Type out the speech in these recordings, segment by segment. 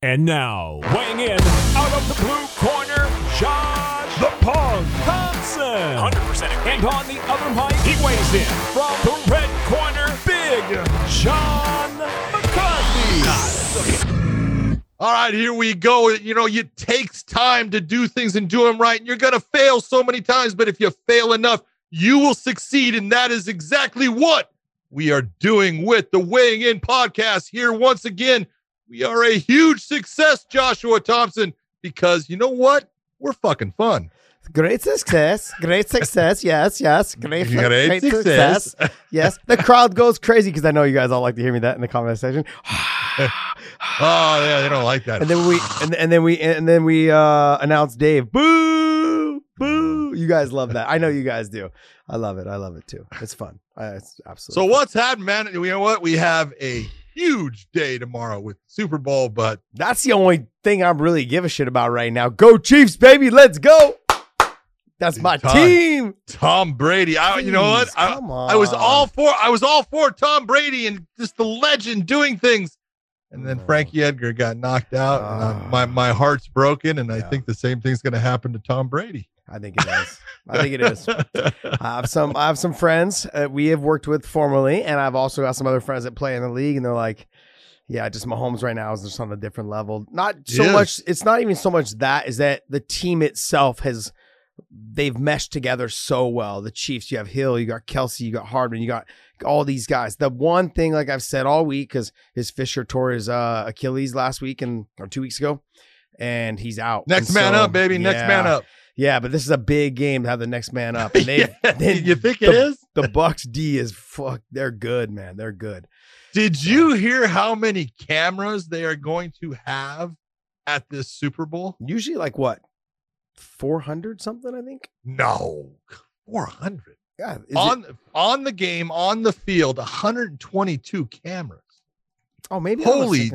And now, weighing in out of the blue corner, Josh the Punk Thompson. 100% And on the other mic, he weighs in from the red corner, Big John McCarthy. All right, here we go. You know, it takes time to do things and do them right. And you're going to fail so many times, but if you fail enough, you will succeed. And that is exactly what we are doing with the Weighing In podcast here once again. We are a huge success, Joshua Thompson, because you know what? We're fucking fun. Great success. Great success. Yes, yes. Great, Great great success. success. Yes. The crowd goes crazy because I know you guys all like to hear me that in the comment section. Oh, yeah, they don't like that. and then we and, and then we and then we uh announce Dave. Boo! Boo! You guys love that. I know you guys do. I love it. I love it too. It's fun. It's absolutely So what's happening, man? You know what? We have a huge day tomorrow with Super Bowl, but That's the only thing I'm really give a shit about right now. Go Chiefs, baby. Let's go. That's my Time. team. Tom Brady. I, you know what? Jeez, I, I was all for I was all for Tom Brady and just the legend doing things. And then Oh. Frankie Edgar got knocked out. and I- Oh. my my heart's broken, and I think the same thing's going to happen to Tom Brady. I think it is. I think it is. I have some. I have some friends uh, we have worked with formerly, and I've also got some other friends that play in the league, and they're like, "Yeah, just Mahomes right now is just on a different level. Not so Yes. much. It's not even so much that is that the team itself has they've meshed together so well. The Chiefs, you have Hill, you got Kelce, you got Hardman, you got all these guys. The one thing, like I've said all week, because his Fisher tore his uh, Achilles last week and or two weeks ago, and he's out. Next And man so, up, baby. Next man up. Yeah, but this is a big game to have the next man up. And they, Yeah, they you think it the, is? The Bucks D is fuck. They're good, man. They're good. Did you hear how many cameras they are going to have at this Super Bowl? Usually, like what, four hundred something? I think. No, four hundred Yeah. is it- on on the game on the field. One hundred and twenty-two cameras. oh, maybe. Holy-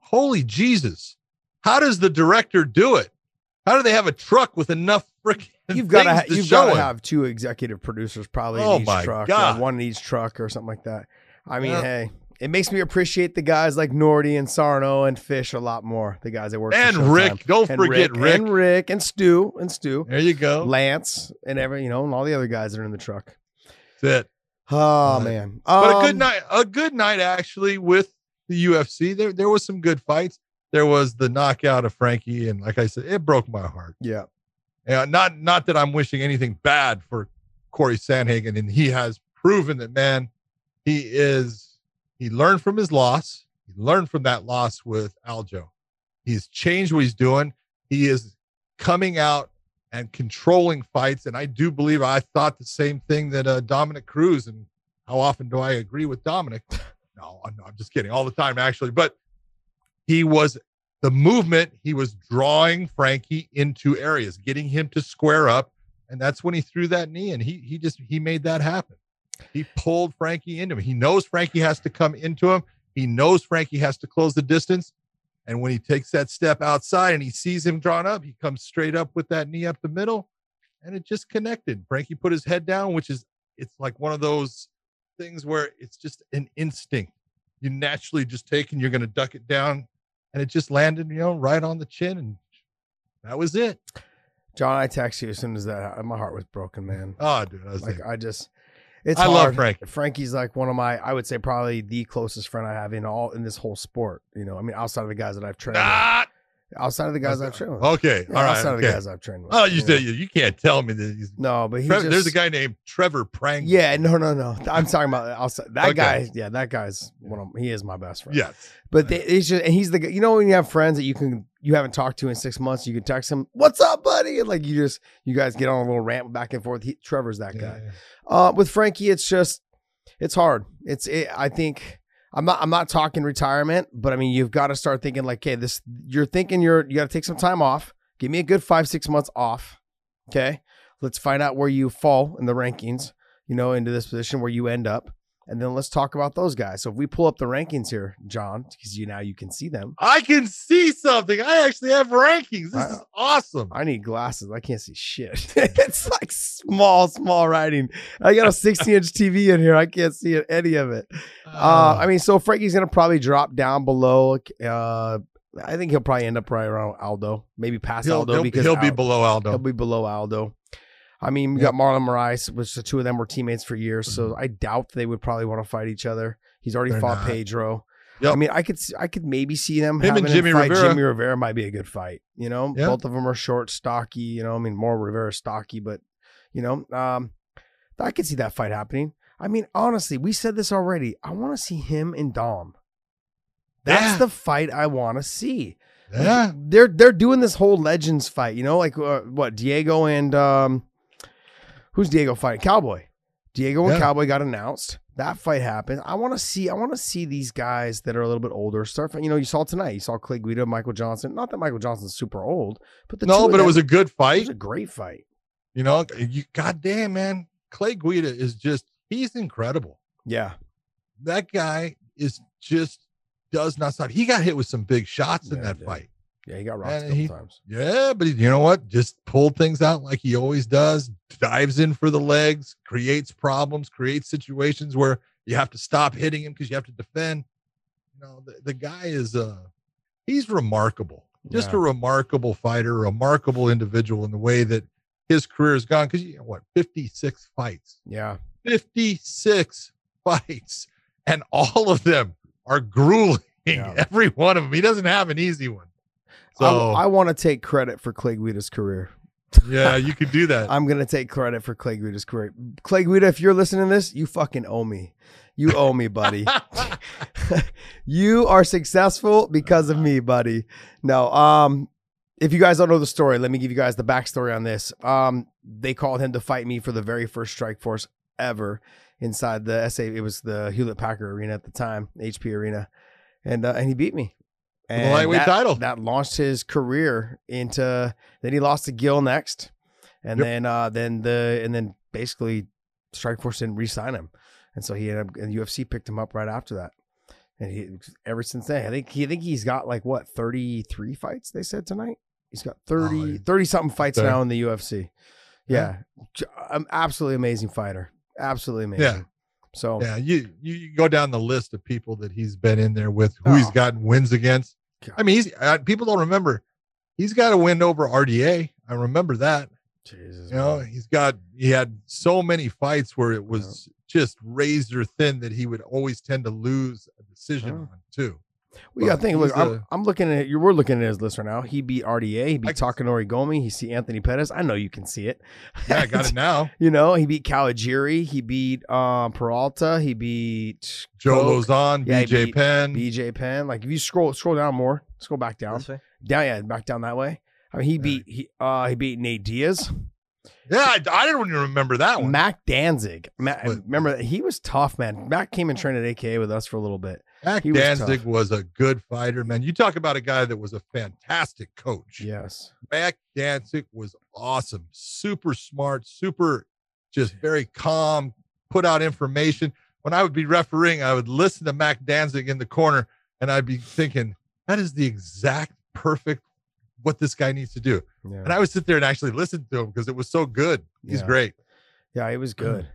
Holy Jesus! How does the director do it? How do they have a truck with enough freaking? You've got to. Ha- you've got to have two executive producers probably Oh in each truck, God. or one in each truck, or something like that. I mean, Yeah. hey, it makes me appreciate the guys like Nordy and Sarno and Fish a lot more. The guys that work for And. Rick, don't and forget Rick. and Rick and Stu and Stu, There you go. Lance and every you know, and all the other guys that are in the truck. That's it. Oh man, But a good Um, night. A good night actually with the UFC. There there was some good fights. There was the knockout of Frankie, and like I said, it broke my heart. Yeah, Yeah, not not that I'm wishing anything bad for Corey Sandhagen, and he has proven that man, he is he learned from his loss. He learned from that loss with Aljo. He's changed what he's doing. He is coming out and controlling fights. And I do believe I thought the same thing that uh, Dominick Cruz. And how often do I agree with Dominick? No, I'm, I'm just kidding all the time, actually. But he was the movement, he was drawing Frankie into areas, getting him to square up. And that's when he threw that knee and he he just he made that happen. He pulled Frankie into him. He knows Frankie has to come into him. He knows Frankie has to close the distance. And when he takes that step outside and he sees him drawn up, he comes straight up with that knee up the middle and it just connected. Frankie put his head down, which is it's like one of those things where it's just an instinct. You naturally just take and you're going to duck it down and it just landed, you know, right on the chin and that was it. John, I text you as soon as that. Uh, my heart was broken, man. Oh, dude, I was Like I just, it's I love hard. Frankie. Frankie's like one of my, I would say probably the closest friend I have in all in this whole sport. You know, I mean, outside of the guys that I've trained. Outside of the guys I've trained with, okay. Yeah, all right. outside of the guys I've trained with. Oh, you know. you, you can't tell me that he's no, but Trevor, just, there's a guy named Trevor Prang. Yeah, no, no, no. I'm talking about outside. That Okay. guy, yeah, that guy's one of he is my best friend. Yes. But they, it's just and he's the guy- you know when you have friends that you can you haven't talked to in six months, you can text him, "What's up, buddy?" And like you just you guys get on a little rant back and forth. He, Trevor's that guy. Yeah. Uh, with Frankie, it's just it's hard. It's it, I think I'm not I'm not talking retirement, but I mean you've got to start thinking like, okay, this you're thinking you're you got to take some time off. Give me a good five six months off. Okay, let's find out where you fall in the rankings. You know, into this position where you end up, and then let's talk about those guys. So if we pull up the rankings here, John, because you now you can see them. I can see something. I actually have rankings. This I- is awesome. I need glasses. I can't see shit. it's like small, small writing. I got a 60 inch TV in here. I can't see any of it. Uh, I mean, so Frankie's gonna probably drop down below uh, I think he'll probably end up right around Aldo, maybe past He'll, Aldo he'll, because he'll be below Aldo. He'll be below Aldo. I mean, we Yep. got Marlon Moraes, which the two of them were teammates for years, so Mhm. I doubt they would probably want to fight each other. He's already They're fought not. Pedro. Yep. I mean, I could I could maybe see them Him and having Jimmy fight. Rivera. Jimmy Rivera might be a good fight. You know, Yeah. both of them are short, stocky. You know, I mean, more Rivera stocky, but you know, um, I could see that fight happening. I mean, honestly, we said this already. I want to see him and Dom. That's Yeah. the fight I want to see. Like, yeah. they're they're doing this whole legends fight. You know, like uh, what Diego and um, who's Diego fighting? Cowboy. Diego and Yeah. Cowboy got announced. That fight happened. I want to see. I want to see these guys that are a little bit older start. You know, you saw tonight. You saw Clay Guida, Michael Johnson. Not that Michael Johnson's super old, but the No, but it was a good it fight. was a great fight. You know, you goddamn man, Clay Guida is just he's incredible. Yeah, That guy is just does not stop. He got hit with some big shots in that fight. Yeah, he got rocked And a couple he- times. Yeah, but he- you know what? Just pulled things out like he always does. Dives in for the legs, creates problems, creates situations where you have to stop hitting him because you have to defend. You know, the, the guy is uh he's remarkable. Just Yeah. a remarkable fighter, a remarkable individual in the way that his career has gone. Because you know what, 56 fights. Yeah, 56 fights, and all of them are grueling. Yeah. Every one of them. He doesn't have an easy one. I, So I want to take credit for Clay Guida's career. yeah, you could do that. I'm gonna take credit for Clay Guida's career. Clay Guida, if you're listening to this, you fucking owe me. You owe me, buddy. you are successful because of me, buddy. No, um, if you guys don't know the story, let me give you guys the backstory on this. Um, they called him to fight me for the very first Strikeforce ever inside the SA. It was the Hewlett Packard Arena at the time, HP Arena, and uh, and he beat me. The lightweight that, title. that launched his career into. Then he lost to Gil next, and Yep. then uh, then the and then basically Strikeforce didn't re-sign him, and so he ended up and UFC picked him up right after that. And he ever since then, I think he I think he's got like what 33 fights they said tonight. He's got 30 Oh, 30 something fights there. now in the UFC. Yeah. J- um, absolutely amazing fighter. Absolutely amazing. Yeah. So Yeah, you, you go down the list of people that he's been in there with, who he's Oh. gotten wins against. God. I mean, he's uh, people don't remember. He's got a win over RDA. I remember that. Jesus, You know, man. he's got he had so many fights where it was just razor thin that he would always tend to lose a decision Oh. on too. We got to But think. Look, he's I'm, a- I'm looking at you. We're looking at his list right now. He beat RDA. He beat I Takanori Gomi. He see Anthony Pettis. I know you can see it. Yeah, I got it now. You know, he beat Kawajiri. He beat um, Peralta. He beat Joe Coke, Lozon, Yeah, BJ beat Penn. BJ Penn. Like if you scroll scroll down more, scroll back down, down yeah, back down that way. I mean, he Yeah. beat he uh he beat Nate Diaz, yeah, I, I didn't even remember that one. Mac Danzig. Mac, remember he was tough, man. Mac came and trained at AKA with us for a little bit. Mac he Danzig tough. was a good fighter, man. You talk about a guy that was a fantastic coach. Yes. Mac Danzig was awesome, super smart, super just very calm, put out information. When I would be refereeing, I would listen to Mac Danzig in the corner and I'd be thinking, that is the exact perfect what this guy needs to do. Yeah. And I would sit there and actually listen to him because it was so good. He's Yeah. great. Yeah, he was good.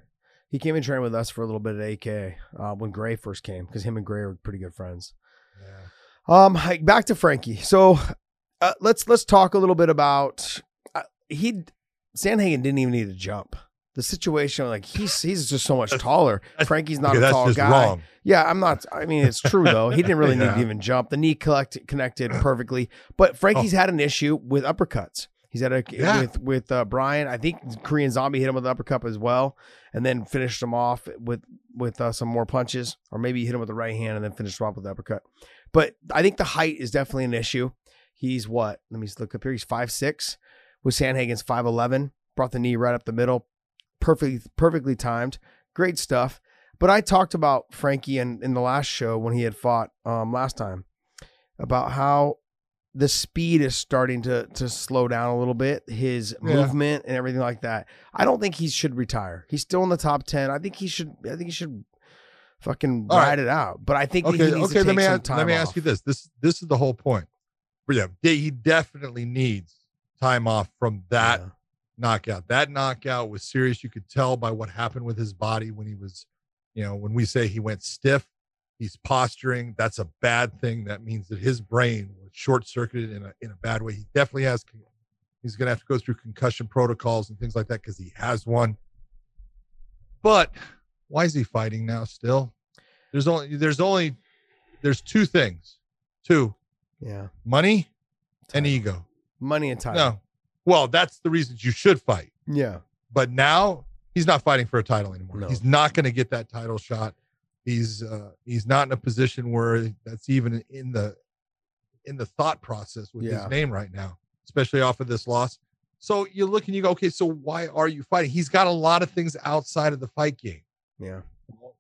He came and trained with us for a little bit at AK uh, when Gray first came because him and Gray were pretty good friends. Um, back to Frankie. So uh, let's let's talk a little bit about uh, he. Sandhagen didn't even need to jump. The situation, like he's he's just so much taller. Frankie's not Okay, a tall guy. wrong. Yeah, I'm not. I mean, it's true though. He didn't really need to even jump. The knee collect, connected perfectly. But Frankie's had an issue with uppercuts. He's had a. Yeah. with with uh, Brian. I think Korean Zombie hit him with an uppercut as well, and then finished him off with with uh, some more punches, or maybe he hit him with the right hand and then finished him off with the uppercut. But I think the height is definitely an issue. He's what? Let me look up here. He's five six. With Sandhagen's five eleven. Brought the knee right up the middle, perfectly perfectly timed. Great stuff. But I talked about Frankie in, in the last show when he had fought um, last time about how the speed is starting to to slow down a little bit, his Yeah. movement and everything like that. I don't think he should retire. He's still in the top ten. I think he should. I think he should fucking All right. ride it out. But I think Okay, he needs okay. Let me some ask, time let me off. ask you this. This this is the whole point. But yeah, he definitely needs time off from that Yeah. knockout. That knockout was serious. You could tell by what happened with his body when he was, you know, when we say he went stiff, he's posturing. That's a bad thing. That means that his brain short circuited in a in a bad way. He definitely has. He's going to have to go through concussion protocols and things like that because he has one. But why is he fighting now? Still, there's only there's only there's two things, two Yeah. money and ego. Money and time. No, well, that's the reasons you should fight. Yeah. But now he's not fighting for a title anymore. No. He's not going to get that title shot. He's uh, he's not in a position where that's even in the in the thought process with Yeah. his name right now, especially off of this loss. So you look and you go, okay, so why are you fighting? He's got a lot of things outside of the fight game. Yeah.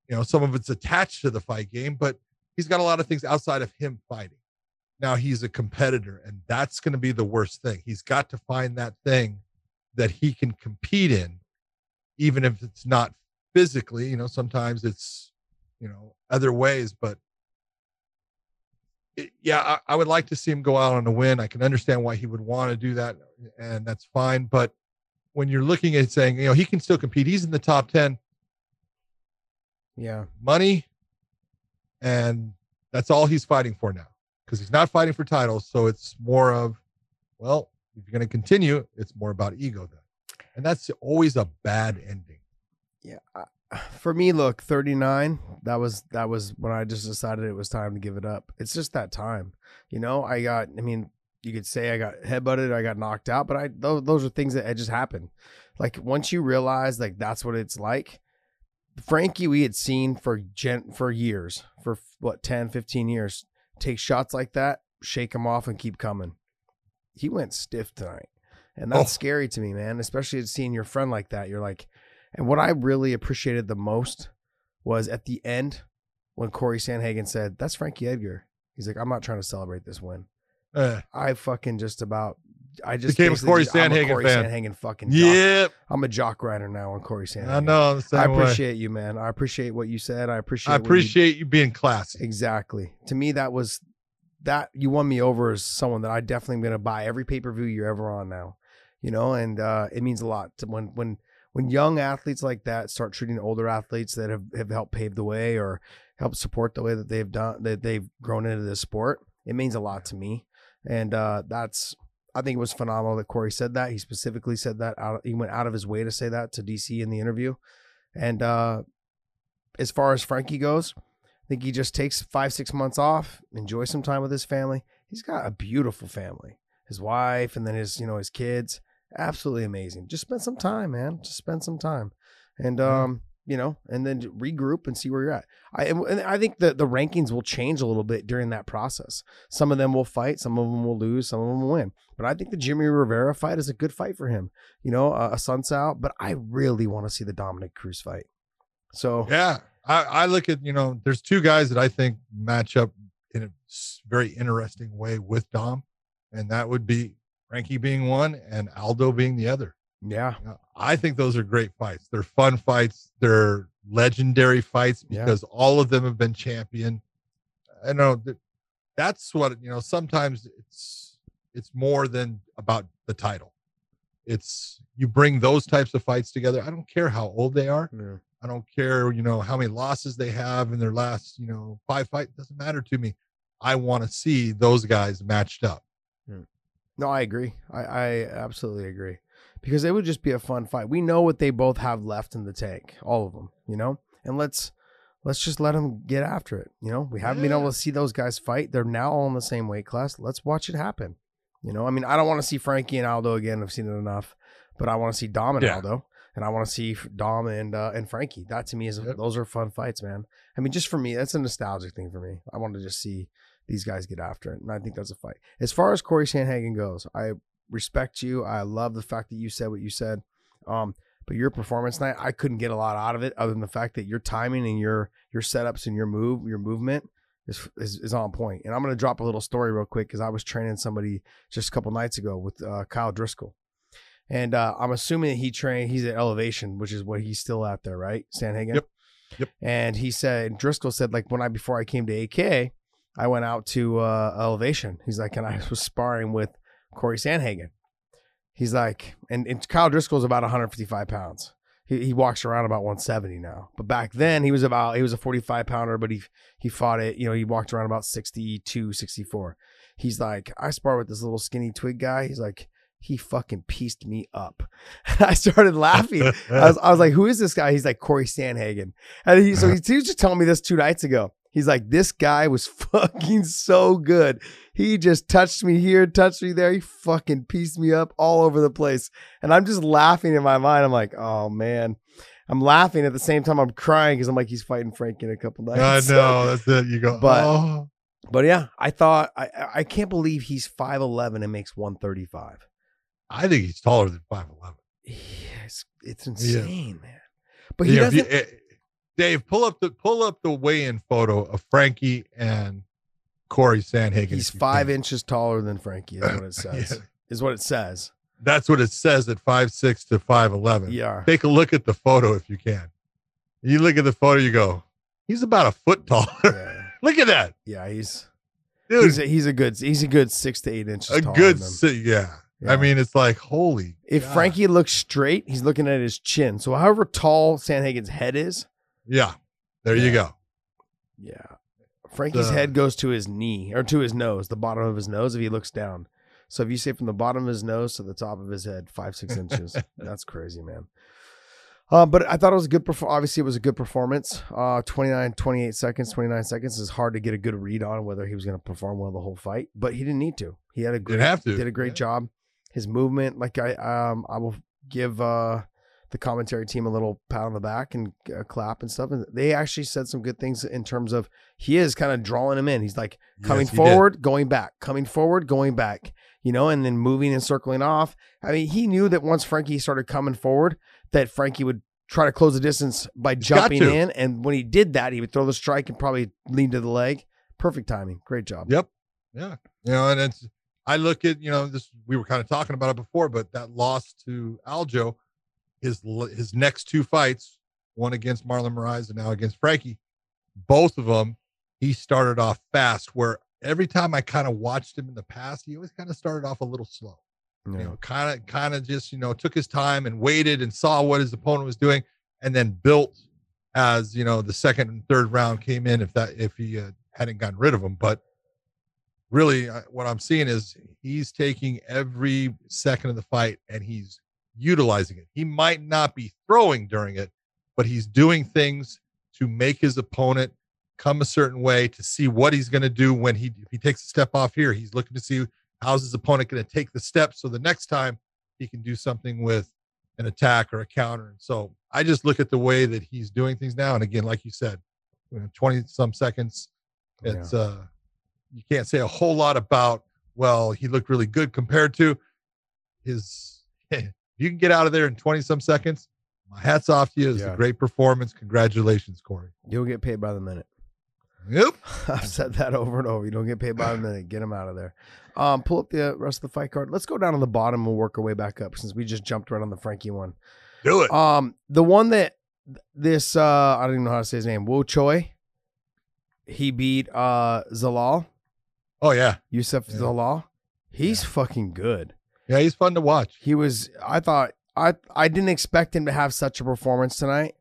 You know, some of it's attached to the fight game, but he's got a lot of things outside of him fighting. Now he's a competitor, and that's going to be the worst thing. He's got to find that thing that he can compete in, even if it's not physically. You know, sometimes it's, you know, other ways, but it, yeah, I, I would like to see him go out on a win. I can understand why he would want to do that, and that's fine. But when you're looking at saying, you know, he can still compete, he's in the top 10 Yeah. money, and that's all he's fighting for now because he's not fighting for titles. So it's more of, well, if you're going to continue, it's more about ego then, and that's always a bad ending. Yeah. For me, look, 39, that was that was when I just decided it was time to give it up. It's just that time. You know, I got I mean, you could say I got headbutted, I got knocked out, but I those, those are things that just happen. Like once you realize like that's what it's like. Frankie we had seen for gen for years, for what 10, 15 years, take shots like that, shake them off and keep coming. He went stiff tonight. And that's Oh. scary to me, man, especially seeing your friend like that. You're like and what I really appreciated the most was at the end when Corey Sandhagen said, That's Frankie Edgar. He's like, I'm not trying to celebrate this win. Uh, I fucking just about I just Became a Corey just- I'm a Corey fan. Sandhagen fucking jock. I'm a jock rider now on Corey Sandhagen. I know. I way. appreciate you, man. I appreciate what you said. I appreciate I what you- appreciate you being classy. Exactly. To me, that was that you won me over as someone that I definitely am gonna buy every pay per view you're ever on now. You know, and uh, it means a lot to when when when young athletes like that start treating older athletes that have, have helped pave the way or help support the way that they've done that they've grown into this sport. It means a lot to me, and uh, that's I think it was phenomenal that Corey said that. He specifically said that out. He went out of his way to say that to DC in the interview, and uh, as far as Frankie goes, I think he just takes five, six months off, enjoy some time with his family. He's got a beautiful family, his wife, and then his, you know, his kids. Absolutely amazing. Just spend some time, man. Just spend some time, and um, you know, and then regroup and see where you're at. I and I think the the rankings will change a little bit during that process. Some of them will fight, some of them will lose, some of them will win. But I think the Jimmy Rivera fight is a good fight for him. You know, a, a sun's out, but I really want to see the Dominick Cruz fight. So Yeah, I, I look at you know, there's two guys that I think match up in a very interesting way with Dom, and that would be Frankie being one and Aldo being the other. yeah, I think those are great fights. They're fun fights. They're legendary fights Yeah. because all of them have been champion. I know that's what you know. Sometimes it's it's more than about the title. It's you bring those types of fights together. I don't care how old they are. yeah. I don't care, you know, how many losses they have in their last, you know, five fight. Doesn't matter to me. I want to see those guys matched up. No, I agree. I, I absolutely agree because it would just be a fun fight. We know what they both have left in the tank, all of them, you know. And let's let's just let them get after it. You know, we haven't been able to see those guys fight. They're now all in the same weight class. Let's watch it happen. You know, I mean, I don't want to see Frankie and Aldo again. I've seen it enough, but I want to see Dom and Yeah. Aldo, and I want to see Dom and uh, and Frankie. That to me is Yep. those are fun fights, man. I mean, just for me, that's a nostalgic thing for me. I want to just see these guys get after it, and I think that's a fight. As far as Corey Sandhagen goes, I respect you. I love the fact that you said what you said. Um, but your performance tonight, I couldn't get a lot out of it other than the fact that your timing and your your setups and your move, your movement is is, is on point. And I'm gonna drop a little story real quick because I was training somebody just a couple nights ago with uh, Kyle Driscoll. And uh, I'm assuming that he trained, he's at elevation, which is what he's still at there, right? Sandhagen? Yep. Yep. And he said, Driscoll said, like, when I, before I came to AK, I went out to uh, elevation. He's like, and I was sparring with Corey Sandhagen. He's like, and, and Kyle Driscoll's about 155 pounds. He, he walks around about 170 now. But back then he was about, he was a 45 pounder, but he, he fought it, you know, he walked around about 62, 64. He's like, I spar with this little skinny twig guy. He's like, he fucking pieced me up. I started laughing. I was, I was like, who is this guy? He's like Corey Sandhagen. And he, so he, he was just telling me this two nights ago. He's like, this guy was fucking so good. He just touched me here, touched me there. He fucking pieced me up all over the place. And I'm just laughing in my mind. I'm like, oh man. I'm laughing at the same time I'm crying because I'm like, he's fighting Frank in a couple I nights. know that's it. You go, But- oh. But yeah, I thought I I can't believe he's 5'11 and makes 135. I think he's taller than five eleven. Yes, it's insane, man. But he yeah, doesn't. Eh, Dave, pull up the pull up the weigh-in photo of Frankie and Corey Sandhagen. he's five can. inches taller than Frankie. Is what it says. Yeah. Is what it says. That's what it says at five six to five eleven. Yeah. Take a look at the photo if you can. You look at the photo, you go, he's about a foot taller. Yeah. look at that, Yeah, he's dude. he's a, he's a good he's a good six to eight inches. a taller good, si- yeah. Yeah. I mean, it's like holy. If God. Frankie looks straight, he's looking at his chin. So however tall Sandhagen's head is, yeah, there you go. yeah, Frankie's The- head goes to his knee or to his nose, the bottom of his nose. If he looks down, so if you say from the bottom of his nose to the top of his head, five six inches, that's crazy, man. Uh, but I thought it was a good. Perfor- obviously, it was a good performance. Uh, 29, 28 seconds, 29 seconds is hard to get a good read on whether he was going to perform well the whole fight, but he didn't need to. He had a great, Didn't have to. did a great Yeah. job. His movement, like I, um, I will give uh the commentary team a little pat on the back and a uh, clap and stuff. And they actually said some good things in terms of he is kind of drawing him in. He's like coming Yes, he did. forward, going back, coming forward, going back, you know, and then moving and circling off. I mean, he knew that once Frankie started coming forward, that Frankie would try to close the distance by jumping in. And when he did that, he would throw the strike and probably lean to the leg. Perfect timing. Great job. Yep. Yeah. You know, and it's I look at, you know, this we were kind of talking about it before, but that loss to Aljo, his his next two fights, one against Marlon Moraes and now against Frankie, both of them, he started off fast. Where every time I kind of watched him in the past, he always kind of started off a little slow. Yeah. You know, kind of kind of just, you know, took his time and waited and saw what his opponent was doing and then built as, you know, the second and third round came in if that if he uh, hadn't gotten rid of him, but really uh, what I'm seeing is he's taking every second of the fight and he's utilizing it. He might not be throwing during it, but he's doing things to make his opponent come a certain way to see what he's going to do when he if he takes a step off here. He's looking to see how's his opponent going to take the step so the next time he can do something with an attack or a counter. And so I just look at the way that he's doing things now. And again, like you said, you know, 20 some seconds, Yeah. it's uh you can't say a whole lot about well he looked really good compared to his you can get out of there in 20 some seconds my hats off to you it's Yeah. a great performance congratulations corey You'll get paid by the minute. yep I've said that over and over. You don't get paid by the minute. Get him out of there. Um, pull up the rest of the fight card. Let's go down to the bottom. We'll work our way back up since we just jumped right on the Frankie one. do it Um, the one that this uh, I don't even know how to say his name. Wo Choi. He beat uh Zalal oh yeah Youssef Yeah. Zalal. He's fucking good. Yeah he's fun to watch He was. I thought. I I didn't expect him to have such a performance tonight.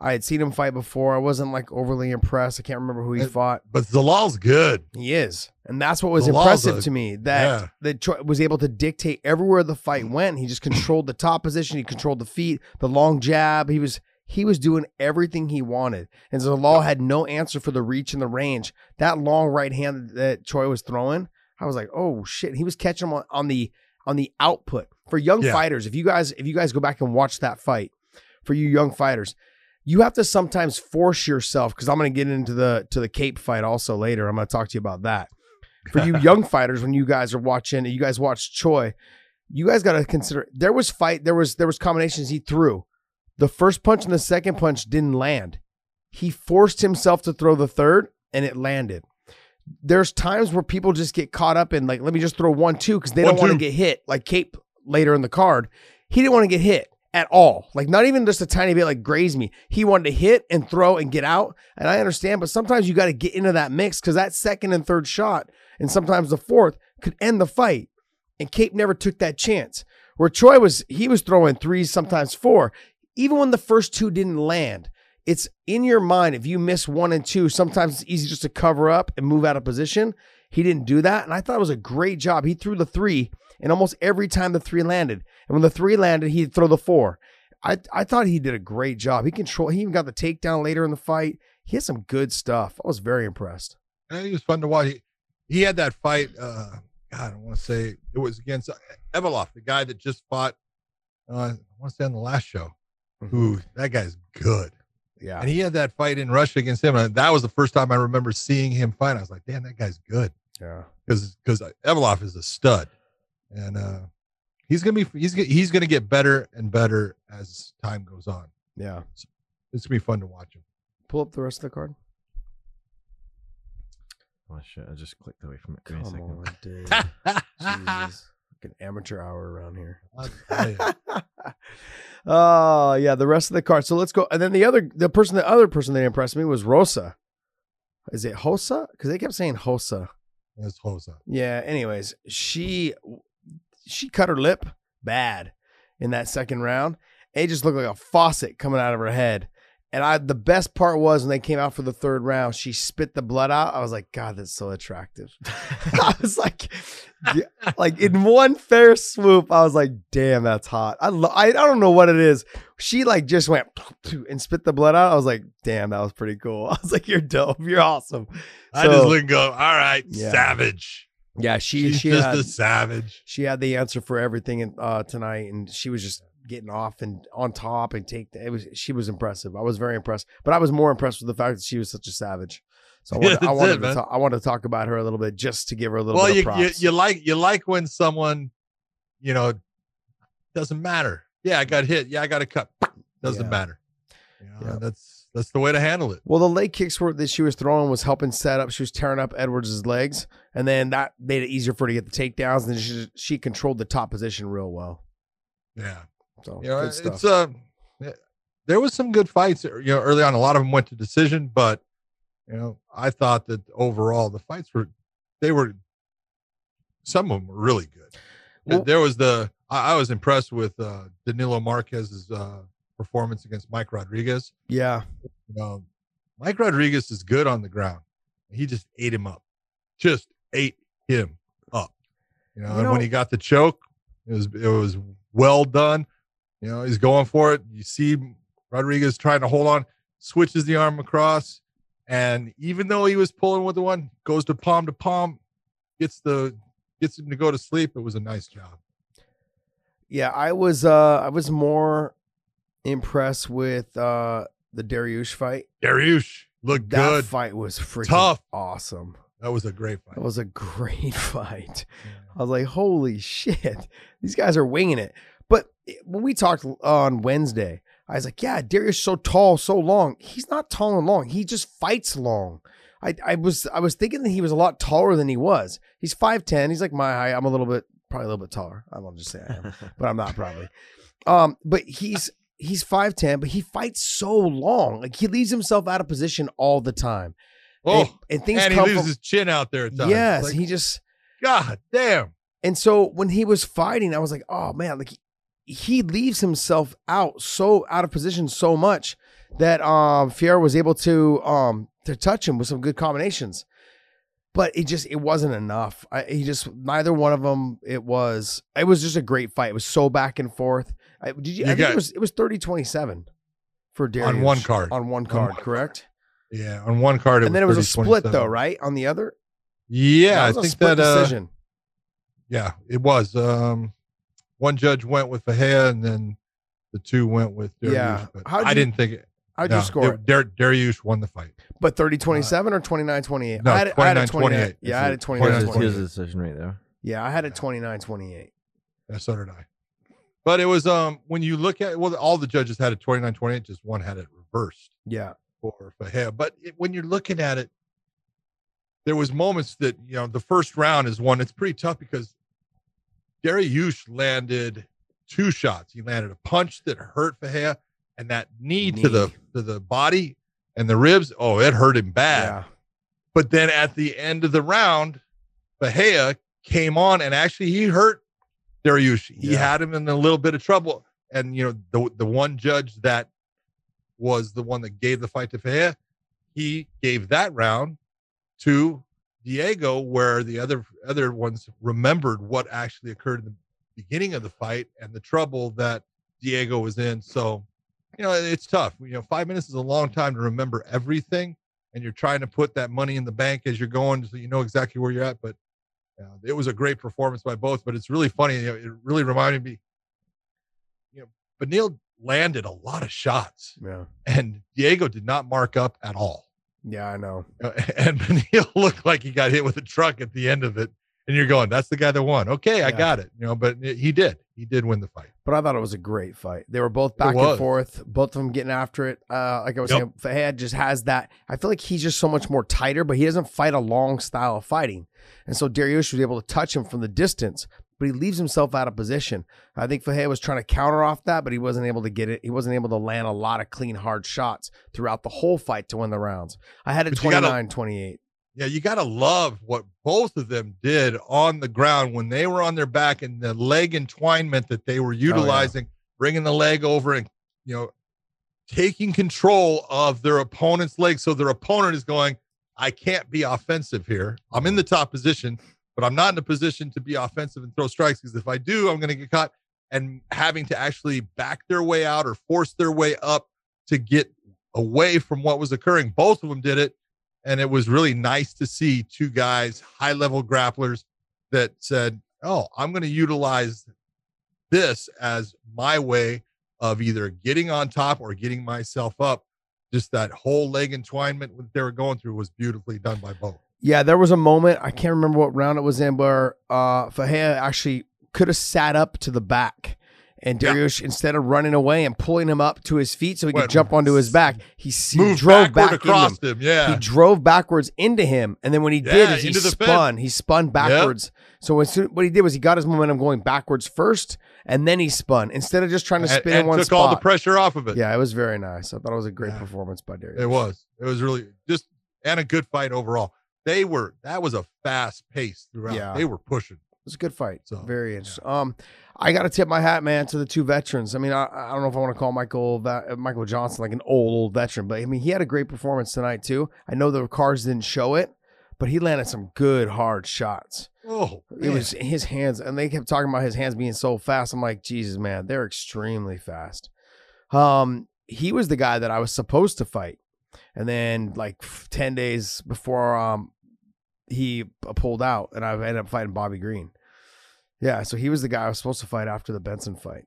I had seen him fight before. I wasn't like overly impressed. I can't remember who he Uh, fought. but zalal's good He is, and that's what was Zalal's impressive a- to me. That yeah. that Choi was able to dictate everywhere the fight went. He just controlled the top position. He controlled the feet, the long jab. He was he was doing everything he wanted, and Zalal had no answer for the reach and the range. That long right hand that Choi was throwing, I was like, oh shit. He was catching him on, on the on the output for young Yeah. fighters. If you guys if you guys go back and watch that fight, for you young fighters, you have to sometimes force yourself because I'm going to get into the to the Kape fight also later. I'm going to talk to you about that. For you young fighters, when you guys are watching, you guys watch Choi, you guys got to consider there was fight, there was there was combinations he threw. The first punch and the second punch didn't land. He forced himself to throw the third, and it landed. There's times where people just get caught up in like, let me just throw one two because they One, don't want to get hit. Like Kape later in the card, he didn't want to get hit at all. Like not even just a tiny bit like graze me. He wanted to hit and throw and get out. And I understand, but sometimes you got to get into that mix because that second and third shot, and sometimes the fourth could end the fight. And Kape never took that chance. Where Choi was, he was throwing threes, sometimes four. Even when the first two didn't land, it's in your mind. If you miss one and two, sometimes it's easy just to cover up and move out of position. He didn't do that, and I thought it was a great job. He threw the three, and almost every time the three landed, and when the three landed, he'd throw the four. I I thought he did a great job. He control. He even got the takedown later in the fight. He had some good stuff. I was very impressed. And he was fun to watch. He, he had that fight. Uh, God, I want to say it was against uh, Evloev, the guy that just fought. Uh, I want to say on the last show. Who that guy's good. Yeah. And he had that fight in Russia against him. And that was the first time I remember seeing him fight. I was like, damn, that guy's good. Yeah. Because because Evloev is a stud, and uh, he's gonna be he's he's gonna get better and better as time goes on. Yeah. It's gonna be fun to watch him. Pull up the rest of the card. Oh shit! I just clicked away from it. Give me a Come second. on, dude. Jesus. An amateur hour around here. I'll tell you. Oh yeah, the rest of the card. So let's go. And then the other, the person, the other person that impressed me was Rosa. Is it Hosa? Because they kept saying Hosa. It's Hosa. Yeah. Anyways, she she cut her lip bad in that second round. It just looked like a faucet coming out of her head. And I the best part was when they came out for the third round, she spit the blood out. I was like, God, that's so attractive. I was like, yeah, like in one fair swoop, I was like, damn, that's hot. I, lo- I I don't know what it is. She like just went and spit the blood out. I was like, damn, that was pretty cool. I was like, you're dope. You're awesome. I just look and go, all right, Yeah. savage. Yeah, she She's she just had, a savage. she had the answer for everything in, uh, tonight, and she was just getting off and on top and take. The, it was she was impressive. I was very impressed, but I was more impressed with the fact that she was such a savage. So I Yeah, wanted, I wanted it, to talk, I wanted to talk about her a little bit just to give her a little Well, bit you, of you you like you like when someone, you know, doesn't matter. Yeah, I got hit. Yeah, I got a cut. Doesn't Yeah. matter. You know, Yeah. That's that's the way to handle it. Well, the leg kicks were that she was throwing was helping set up. She was tearing up Edwards' legs, and then that made it easier for her to get the takedowns. And she she controlled the top position real well. Yeah. So You know, it's uh, there was some good fights. You know, early on, a lot of them went to decision, but you know, I thought that overall the fights were they were some of them were really good. Well- there was the I, I was impressed with uh, Danilo Marques's uh, performance against Mike Rodriguez. yeah, You know, Mike Rodriguez is good on the ground. He just ate him up, just ate him up. You know, You and when he got the choke, it was it was well done. You know, he's going for it. You see Rodriguez trying to hold on, switches the arm across, and even though he was pulling with the one, goes to palm to palm, gets the gets him to go to sleep. It was a nice job. yeah. I was uh I was more impressed with uh the Dariush fight. Dariush looked That good. fight was freaking Tough. awesome. That was a great fight. That was a great fight. I was like, holy shit, these guys are winging it. It- when we talked on Wednesday, I was like, yeah, Dariush so tall, so long. He's not tall and long. He just fights long. I, I was I was thinking that he was a lot taller than he was. He's 5'10. He's like my height. I'm a little bit probably a little bit taller. I won't just say I am, but I'm not probably. Um, but he's he's 5'10, but he fights so long. Like he leaves himself out of position all the time. oh, and, and things and he leaves from, his chin out there at times. Yes, Like, he just God damn. and so when he was fighting, I was like, oh man, like he, leaves himself out so out of position so much that um Fier was able to um to touch him with some good combinations. But it just it wasn't enough. I, he just neither one of them. It was it was just a great fight. It was so back and forth. I, did you? You I think got- it was it was 30-27 for Dariush On one card. On one On card, one correct? Yeah, on one card it and then it was a split though, right? On the other, Yeah, I think that uh, decision. yeah, it was. Um one judge went with Ferreira and then the two went with Dariush. Yeah. But How'd I didn't think it. How'd no, you score it? Dar- Dariush won the fight. But 30 27 or 29 28? No, I had, it- I had it 29, 29. Yeah, I had it 29, 29 28. here's the decision right there. Yeah, I had it 29 28. Yeah, so did I. But it was um when you look at well all the judges had it 29-28, just one had it reversed. Yeah. for Ferreira. But it, when you're looking at it, there was moments that you know the first round is one. It's pretty tough because Dariush landed two shots. He landed a punch that hurt Ferreira, and that knee, to the to the body and the ribs. Oh, it hurt him bad. Yeah. But then at the end of the round, Ferreira came on and actually he hurt Dariush. He Yeah. had him in a little bit of trouble. And you know, the the one judge that was the one that gave the fight to Ferreira, he gave that round to Diego where the other other ones remembered what actually occurred in the beginning of the fight and the trouble that Diego was in. So, you know, it's tough. You know, five minutes is a long time to remember everything, and you're trying to put that money in the bank as you're going, so you know exactly where you're at. But uh, it was a great performance by both. But it's really funny. You know, it really reminded me. You know, Beneil landed a lot of shots, Yeah. and Diego did not mark up at all. Yeah, I know. Uh, and Beneil looked like he got hit with a truck at the end of it. And you're going, that's the guy that won. Okay, I got it. You know, but he did. He did win the fight. But I thought it was a great fight. They were both back and forth, both of them getting after it. Uh, like I was Yep. saying, Fahad just has that. I feel like he's just so much more tighter, but he doesn't fight a long style of fighting. And so Dariush was able to touch him from the distance, but he leaves himself out of position. I think Fahad was trying to counter off that, but he wasn't able to get it. He wasn't able to land a lot of clean, hard shots throughout the whole fight to win the rounds. I had it But 29 28. Yeah, you got to love what both of them did on the ground when they were on their back and the leg entwinement that they were oh, utilizing, bringing the leg over and, you know, taking control of their opponent's leg. So their opponent is going, I can't be offensive here. I'm in the top position, but I'm not in a position to be offensive and throw strikes because if I do, I'm going to get caught and having to actually back their way out or force their way up to get away from what was occurring. Both of them did it. And it was really nice to see two guys, high level grapplers, that said, Oh, I'm going to utilize this as my way of either getting on top or getting myself up. Just that whole leg entwinement that they were going through was beautifully done by both. Yeah, there was a moment I can't remember what round it was in where uh Ferreira actually could have sat up to the back. And Yeah. Instead of running away and pulling him up to his feet so he could jump onto his back, he, he drove back across into him. him. Yeah. He drove backwards into him, and then when he did, Yeah, is he fence. spun. He spun backwards. So as soon, what he did was he got his momentum going backwards first, and then he spun instead of just trying to and, spin in one took spot. all the pressure off of it. yeah, it was very nice. I thought it was a great Yeah. performance by Dariush. It was. It was really just and a good fight overall. They were that was a fast pace throughout. Yeah. They were pushing. It was a good fight. So, Very interesting. Um, I got to tip my hat, man, to the two veterans. I mean, I, I don't know if I want to call Michael Va- uh, Michael Johnson like an old old veteran, but I mean, he had a great performance tonight too. I know the cards didn't show it, but he landed some good hard shots. Oh, It was his hands, and they kept talking about his hands being so fast. I'm like, Jesus, man, they're extremely fast. Um, he was the guy that I was supposed to fight, and then like ten days before, um, he pulled out, and I ended up fighting Bobby Green. Yeah, so he was the guy I was supposed to fight after the Benson fight.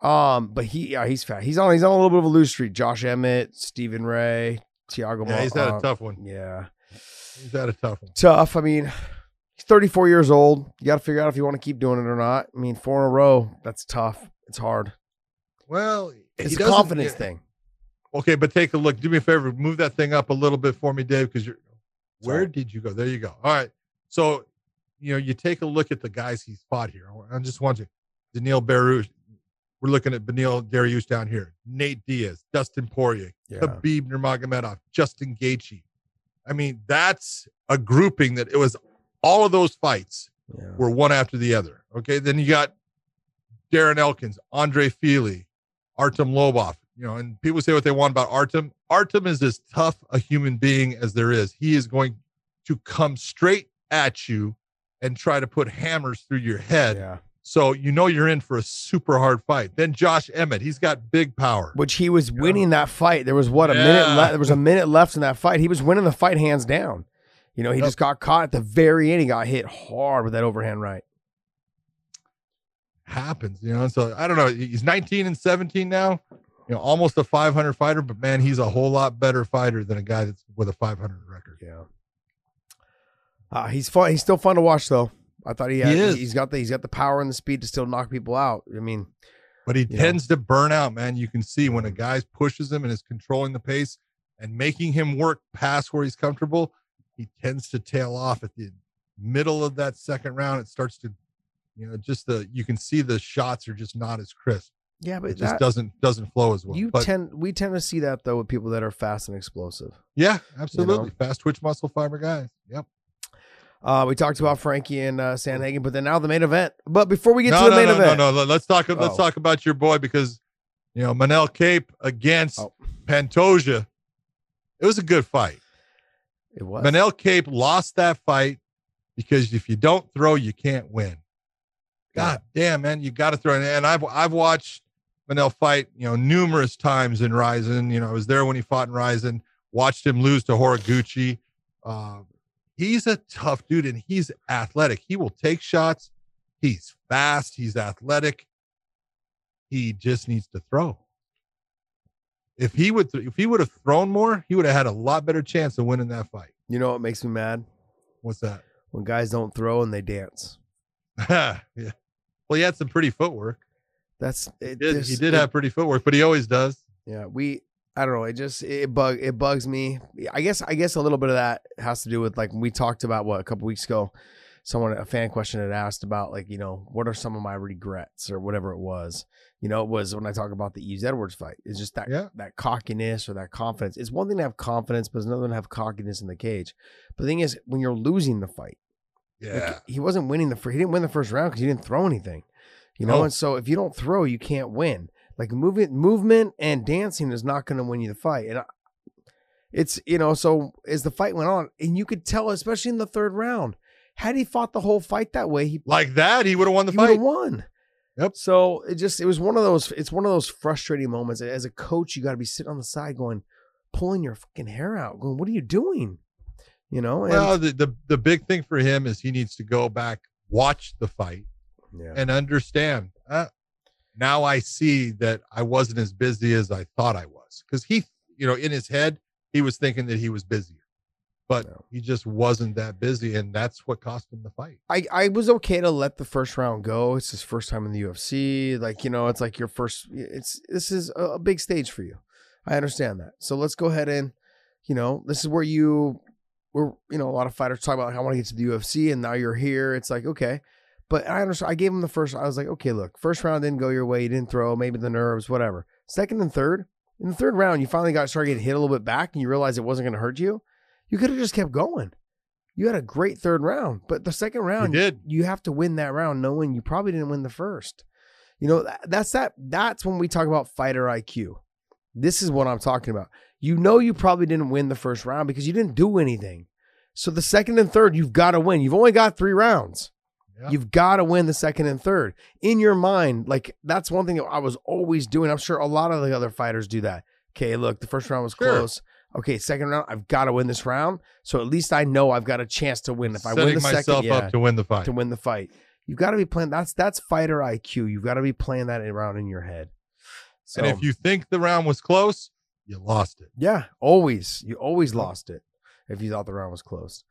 Um, but he, yeah, he's fat. He's on, he's on a little bit of a loose streak. Josh Emmett, Stephen Ray, Thiago. yeah, he's had a uh, tough one. Yeah, He's had a tough one. tough. I mean, he's 34 years old. You got to figure out if you want to keep doing it or not. I mean, four in a row, that's tough. It's hard. Well, It's a confidence yeah, thing. Okay, but take a look. Do me a favor. Move that thing up a little bit for me, Dave, because you're. Where did you go? There you go. All right. So, you know, you take a look at the guys he's fought here. I'm just want you, Daniil Baruch. We're looking at Beneil Dariush down here. Nate Diaz, Dustin Poirier, Yeah. Khabib Nurmagomedov, Justin Gaethje. I mean, that's a grouping that it was all of those fights Yeah. were one after the other. Okay. Then you got Darren Elkins, Andre Fili, Artem Lobov. You know, and people say what they want about Artem. Artem is as tough a human being as there is. He is going to come straight at you and try to put hammers through your head. Yeah. So you know you're in for a super hard fight. Then Josh Emmett, he's got big power. Which he was winning that fight. There was what a minute left. There was a minute left in that fight. He was winning the fight hands down. You know, he Yep. just got caught at the very end. He got hit hard with that overhand right. Happens, you know. So I don't know. He's 19 and 17 now. You know, almost a 500 fighter, but man, he's a whole lot better fighter than a guy that's with a 500 record. Yeah. Uh, he's fun. He's still fun to watch though. I thought he had. is. He's got the. He's got the power and the speed to still knock people out. I mean, but he tends to burn out, man. You can see when a guy pushes him and is controlling the pace and making him work past where he's comfortable, he tends to tail off at the middle of that second round. It starts to, you know, just the you can see the shots are just not as crisp. Yeah, but It just that, doesn't doesn't flow as well. you but tend. We tend to see that though with people that are fast and explosive. yeah, absolutely. Fast twitch muscle fiber guys. Yep. Uh, we talked about Frankie and uh, Sandhagen, but then now the main event. But before we get no, to the no, main no, event, no, no. Let's talk. Let's Oh. talk about your boy because you know Manel Kape against Oh. Pantoja. It was a good fight. It was. Manel Kape lost that fight because if you don't throw, you can't win. God damn, man, you got to throw. And I've I've watched Manel fight, you know, numerous times in Rizin. You know, I was there when he fought in Rizin. Watched him lose to Horiguchi. Uh, he's a tough dude, and he's athletic. He will take shots. He's fast. He's athletic. He just needs to throw. If he would, if he would have thrown more, he would have had a lot better chance of winning that fight. You know what makes me mad? What's that? When guys don't throw and they dance. yeah. Well, he had some pretty footwork. That's He it. did, he did it- have pretty footwork, but he always does. Yeah, we. I don't know. It just it bug it bugs me. I guess I guess a little bit of that has to do with like we talked about what a couple weeks ago. Someone a fan question had asked about like you know what are some of my regrets or whatever it was. You know, it was when I talk about the Yves Edwards fight. It's just that Yeah. that cockiness or that confidence. It's one thing to have confidence, but it's another thing to have cockiness in the cage. But the thing is, when you're losing the fight, like, Yeah. he wasn't winning the he didn't win the first round because he didn't throw anything. You know, No. and oh. so if you don't throw, you can't win. Like movement, movement and dancing is not going to win you the fight. And I, it's you know, so as the fight went on, and you could tell, especially in the third round, had he fought the whole fight that way, he like that, he would have won the he fight. won. Yep. So it just it was one of those. It's one of those frustrating moments. As a coach, you got to be sitting on the side going, pulling your fucking hair out, going, "What are you doing?" You know. And, Well, the, the the big thing for him is he needs to go back, watch the fight, yeah. and understand. Uh, now I see that I wasn't as busy as I thought I was because he, you know, in his head he was thinking that he was busier, but No. he just wasn't that busy, and that's what cost him the fight. I, I was okay to let the first round go. It's his first time in the UFC. Like, you know, it's like your first it's this is a, big stage for you. I understand that. So let's go ahead and, you know, this is where you were, you know, a lot of fighters talk about, I want to get to the UFC and now you're here. It's like, okay. But I understand I gave him the first I was like, okay, look, first round didn't go your way, you didn't throw, maybe the nerves, whatever. Second and third, in the third round, you finally got started getting hit a little bit back and you realized it wasn't gonna hurt you. You could have just kept going. You had a great third round, but the second round, you did. you have to win that round knowing you probably didn't win the first. You know, that, that's that that's when we talk about fighter IQ. This is what I'm talking about. You know you probably didn't win the first round because you didn't do anything. So the second and third, you've got to win. You've only got 3 rounds. You've got to win the second and third. In your mind, like that's one thing that I was always doing. I'm sure a lot of the other fighters do that. Okay, look, the first round was Sure. close. Okay, second round, I've got to win this round. So at least I know I've got a chance to win. If I win the myself second, yeah, up to win the fight. to win the fight. You've got to be playing. That's that's fighter IQ. You've got to be playing that around in your head. So and if you think the round was close, you lost it. yeah, always you always lost it if you thought the round was close.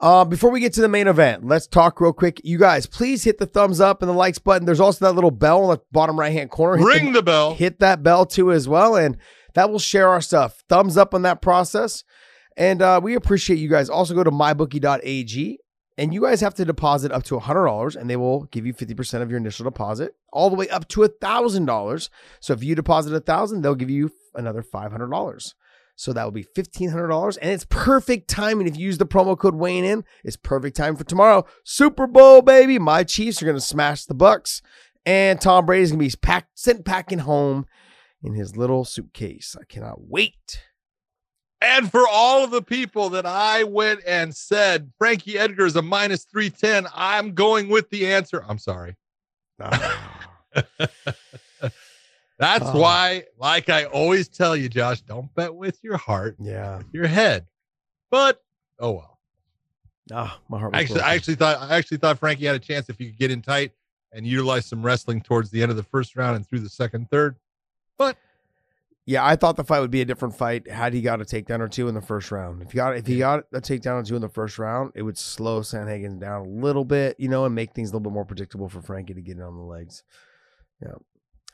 Uh, before we get to the main event, let's talk real quick. You guys, please hit the thumbs up and the likes button. There's also that little bell in the bottom right hand corner. Hit Ring the bell. hit that bell too as well and that will share our stuff thumbs up on that process and uh, we appreciate you guys also go to mybookie.ag and you guys have to deposit up to $100 and they will give you 50% of your initial deposit all the way up to $1000 so if you deposit a 1000 they'll give you another $500 so that will be $1500 and it's perfect timing if you use the promo code weighing in it's perfect time for tomorrow super bowl baby my chiefs are going to smash the bucks and tom brady's going to be packed sent packing home in his little suitcase. I cannot wait. And for all of the people that I went and said Frankie Edgar is a minus 310, I'm going with the answer. I'm sorry. That's Oh. why, like I always tell you, Josh, don't bet with your heart, yeah. your head. But oh well. Ah, my heart. Was Actually, broken. I actually thought I actually thought Frankie had a chance if he could get in tight and utilize some wrestling towards the end of the first round and through the second, third. But yeah, I thought the fight would be a different fight had he got a takedown or two in the first round. If he got if he got a takedown or two in the first round, it would slow Sandhagen down a little bit, you know, and make things a little bit more predictable for Frankie to get in on the legs. Yeah.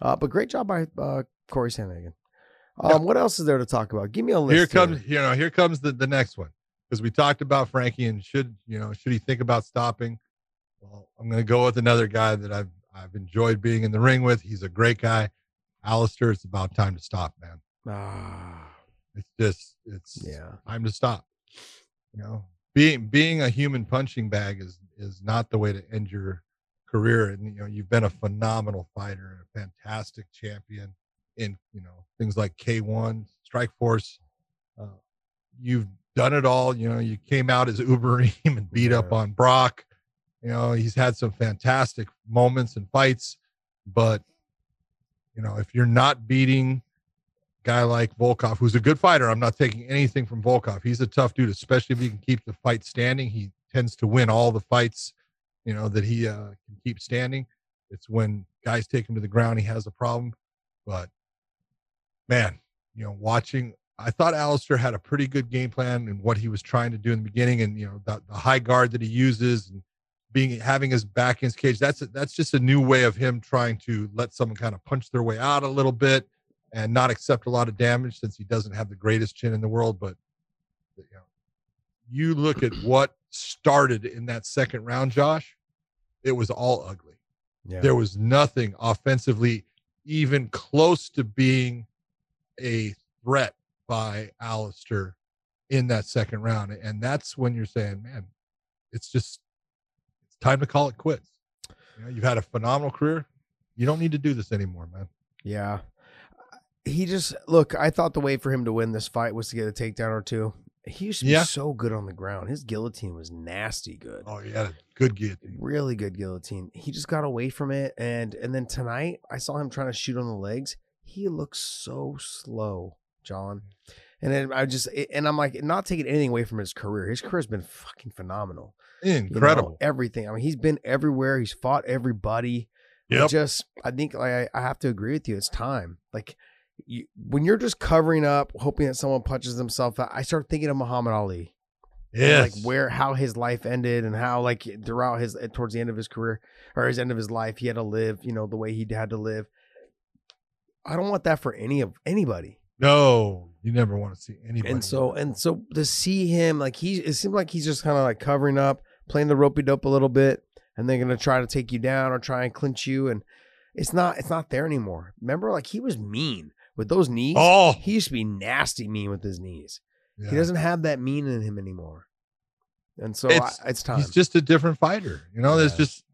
Uh, but great job by uh, Cory Sandhagen. Um, Yeah. What else is there to talk about? Give me a list. here comes you know here comes the the next one because we talked about Frankie and should you know should he think about stopping? Well, I'm going to go with another guy that I've I've enjoyed being in the ring with. He's a great guy, Alistair. It's about time to stop, man. Ah, It's just it's yeah. time to stop. You know, being being a human punching bag is is not the way to end your career. And you know, you've been a phenomenal fighter a fantastic champion in you know things like K1, Strikeforce. Uh, you've done it all. You know, you came out as Ubereem and beat up on Brock. You know, he's had some fantastic moments and fights, but you know, if you're not beating a guy like Volkov, who's a good fighter, I'm not taking anything from Volkov. He's a tough dude, especially if he can keep the fight standing. He tends to win all the fights, you know, that he uh, can keep standing. It's when guys take him to the ground, he has a problem. But man, you know, watching, I thought Alistair had a pretty good game plan and what he was trying to do in the beginning, and you know, the, the high guard that he uses and being having his back against cage. That's a, that's just a new way of him trying to let someone kind of punch their way out a little bit and not accept a lot of damage since he doesn't have the greatest chin in the world. But you know, you look at what started in that second round, Josh. It was all ugly. Yeah. There was nothing offensively even close to being a threat by Alistair in that second round. And that's when you're saying, man, it's just it's time to call it quits. You know, you've had a phenomenal career. You don't need to do this anymore, man. Yeah. He just look, I thought the way for him to win this fight was to get a takedown or two. He used to be Yeah. so good on the ground. His guillotine was nasty good. Oh, yeah, good guillotine. Really good guillotine. He just got away from it and and then tonight I saw him trying to shoot on the legs. He looks so slow, John. And then I just and I'm like not taking anything away from his career. His career's been fucking phenomenal. you know, Incredible. everything. I mean, he's been everywhere. He's fought everybody. Yeah. Just I think like I, I have to agree with you. It's time. Like you, when you're just covering up, hoping that someone punches himself out. I start thinking of Muhammad Ali. Yeah, Like where how his life ended and how like throughout his eh, towards the end of his career or his end of his life, he had to live. You know the way he had to live. I don't want that for any of anybody. No, you never want to see anybody. And so and so to see him like he it seemed like he's just kind of like covering up, playing the ropey dope a little bit, and they're gonna try to take you down or try and clinch you, and it's not it's not there anymore. Remember, like he was mean with those knees. oh, He used to be nasty mean with his knees. yeah. He doesn't have that mean in him anymore. And so it's, I, it's time. He's just a different fighter. You know, there's just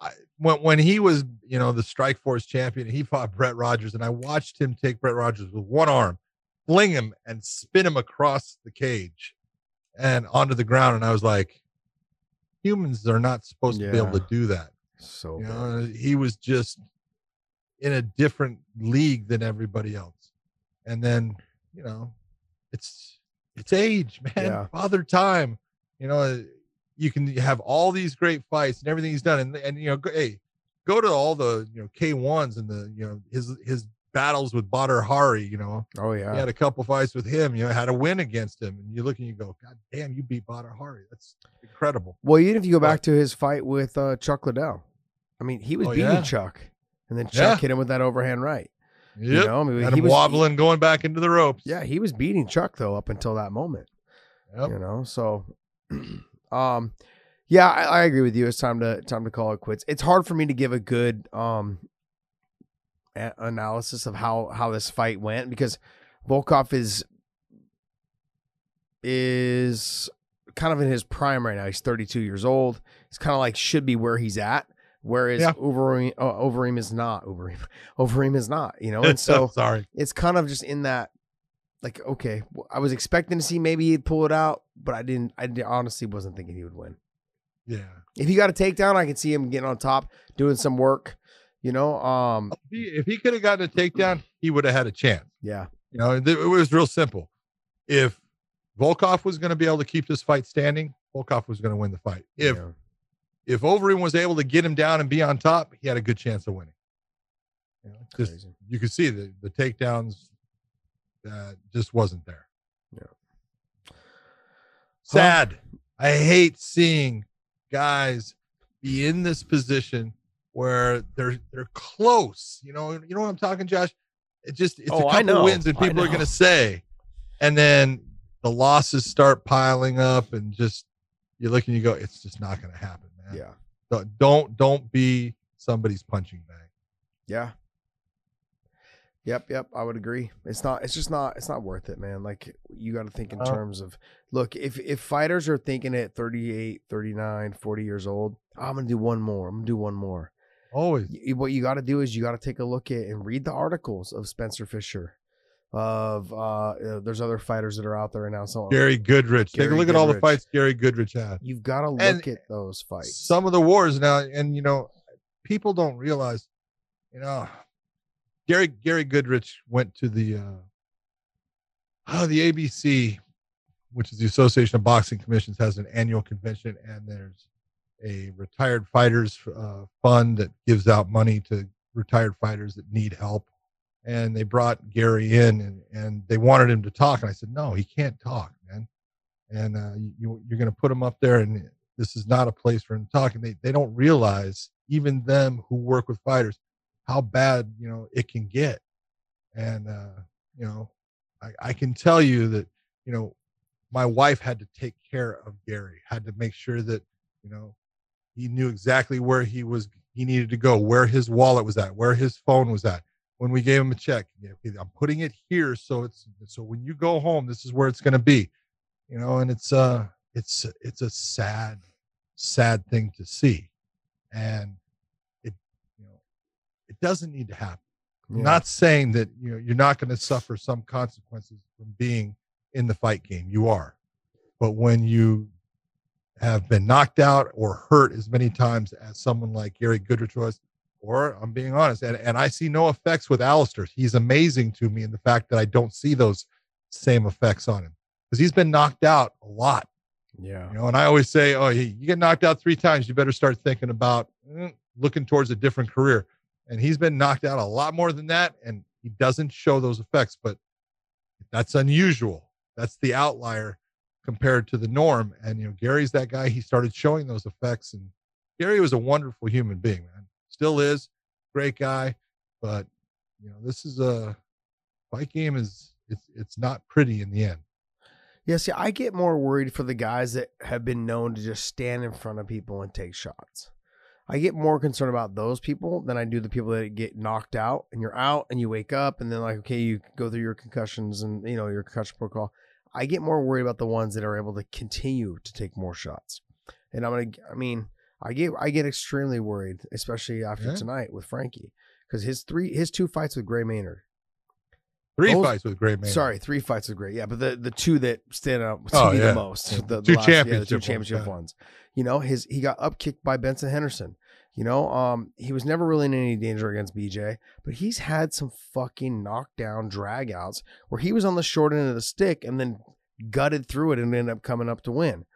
I, when when he was, you know, the Strikeforce champion, he fought Brett Rogers, and I watched him take Brett Rogers with one arm, fling him, and spin him across the cage and onto the ground. And I was like, humans are not supposed to be able to do that. so You know, he was just in a different league than everybody else. And then, you know, it's it's age, man. Yeah. Father time. You know, you can have all these great fights and everything he's done, and and you know, go, hey, go to all the you know K ones and the you know his his battles with Badr Hari. You know, oh he yeah. had a couple fights with him. You know, had a win against him, and you look and you go, God damn, you beat Badr Hari. That's incredible. Well, even if you go back to his fight with uh, Chuck Liddell, I mean, he was Oh, beating yeah. Chuck, and then Chuck Yeah. hit him with that overhand right. Yep. You know, I mean, had he was wobbling, going back into the ropes. Yeah, he was beating Chuck though up until that moment. Yep. You know, so um yeah, I, I agree with you. It's time to time to call it quits. It's hard for me to give a good um a- analysis of how how this fight went because Volkov is is kind of in his prime right now. He's 32 years old. He's kind of like should be where he's at. Whereas Yeah. Overeem, uh, Overeem is not. Overeem, Overeem is not. You know, and so sorry. it's kind of just in that like okay I was expecting to see maybe he'd pull it out but i didn't i honestly wasn't thinking he would win Yeah. if he got a takedown i could see him getting on top doing some work you know um If he, he could have gotten a takedown, he would have had a chance. yeah You know, it it was real simple. If Volkov was going to be able to keep this fight standing, Volkov was going to win the fight. If yeah. If Overeem was able to get him down and be on top, he had a good chance of winning. You know, just Crazy. you could see the the takedowns uh, just wasn't there. Yeah. Sad. I hate seeing guys be in this position where they're they're close. You know, you know what I'm talking, Josh. It just it's Oh, a couple wins and people are gonna say, and then the losses start piling up and just you look and you go, it's just not gonna happen, man. yeah Don't don't, don't be somebody's punching bag. yeah yep yep i would agree it's not it's just not it's not worth it man like you got to think in No. terms of look if if fighters are thinking at 38 39 40 years old i'm gonna do one more i'm gonna do one more Always. what you got to do is you got to take a look at and read the articles of Spencer Fisher, of uh, uh, there's other fighters that are out there right now. So Gary Goodridge. Take a Gary look at all the fights Gary Goodridge had. you've got to look And at those fights. Some of the wars now, and you know, people don't realize, you know, Gary Gary Goodridge went to the uh oh, the ABC, which is the Association of Boxing Commissions, has an annual convention, and there's a retired fighters uh, fund that gives out money to retired fighters that need help. And they brought Gary in, and, and they wanted him to talk, and I said, no, he can't talk, man. And uh, you, you're going to put him up there, and this is not a place for him to talk. And they, they don't realize, even them who work with fighters, how bad you know it can get. And uh, you know, I, I can tell you that you know my wife had to take care of Gary, had to make sure that you know he knew exactly where he was he needed to go, where his wallet was at, where his phone was at. When we gave him a check, I'm putting it here so it's so when you go home, this is where it's going to be. You know, and it's uh it's it's a sad sad thing to see. And it you know it doesn't need to happen. I'm Yeah. not saying that you know you're not going to suffer some consequences from being in the fight game. You are, but when you have been knocked out or hurt as many times as someone like Gary Goodridge was, or I'm being honest, and, and I see no effects with Alistair. He's amazing to me in the fact that I don't see those same effects on him because he's been knocked out a lot. yeah. You know, and I always say, oh, you you get knocked out three times, you better start thinking about mm, looking towards a different career. And he's been knocked out a lot more than that, and he doesn't show those effects. But that's unusual. That's the outlier compared to the norm. And you know, Gary's that guy. He started showing those effects, and Gary was a wonderful human being, man. Still is, great guy. But you know, this is a fight game is it's it's not pretty in the end. Yeah, see, I get more worried for the guys that have been known to just stand in front of people and take shots. I get more concerned about those people than I do the people that get knocked out and you're out and you wake up and then like okay, you go through your concussions and you know your concussion protocol. I get more worried about the ones that are able to continue to take more shots. And I'm gonna, I mean, I get I get extremely worried, especially after Yeah. tonight with Frankie, because his three his two fights with Gray Maynard. Three Those- fights with Gray Maynard. Sorry, three fights are great. Yeah, but the the two that stand out to Oh, me yeah. the most, Yeah. the, the Two last- yeah, the championship two ones, championship yeah. ones. You know, his he got up kicked by Benson Henderson. You know, um, he was never really in any danger against BJ, but he's had some fucking knockdown dragouts where he was on the short end of the stick and then gutted through it and ended up coming up to win.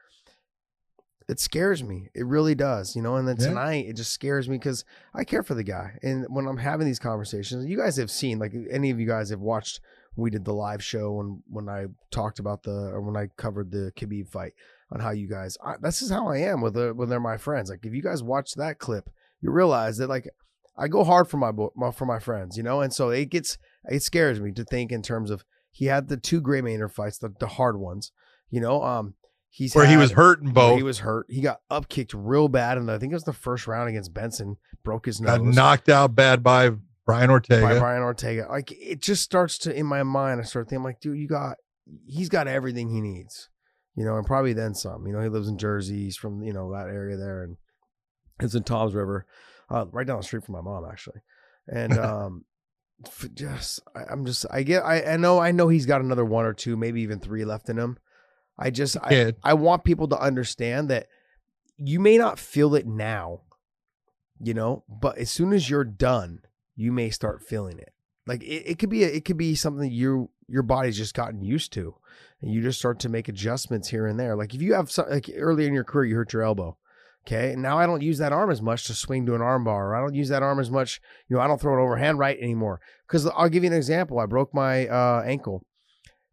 It scares me. It really does, you know. And then Yeah. tonight, it just scares me because I care for the guy. And when I'm having these conversations, you guys have seen, like any of you guys have watched we did the live show and when I talked about the or when I covered the Khabib fight on how you guys I, this is how I am with the, when they're my friends. Like if you guys watch that clip, you realize that like I go hard for my, my for my friends, you know, and so it gets it scares me to think in terms of he had the two Gray Maynard fights, the, the hard ones, you know. Um, he's where he was hurt where both. He was hurt. He got up kicked real bad, and I think it was the first round against Benson. Broke his nose got knocked out bad by Brian Ortega. by Brian Ortega. Like it just starts to in my mind. I start thinking, like, dude, you got he's got everything he needs, you know, and probably then some. You know, he lives in Jersey. He's from you know that area there, and it's in Toms River, uh, right down the street from my mom actually. And um, just I, I'm just I get I, I know I know he's got another one or two, maybe even three left in him. I just I, I want people to understand that you may not feel it now, you know, but as soon as you're done, you may start feeling it. Like it, it could be a, it could be something you your body's just gotten used to, and you just start to make adjustments here and there. Like if you have some, like early in your career, you hurt your elbow. Okay, and now I don't use that arm as much to swing to an arm bar. Or I don't use that arm as much. You know, I don't throw it overhand right anymore. Because I'll give you an example. I broke my uh, ankle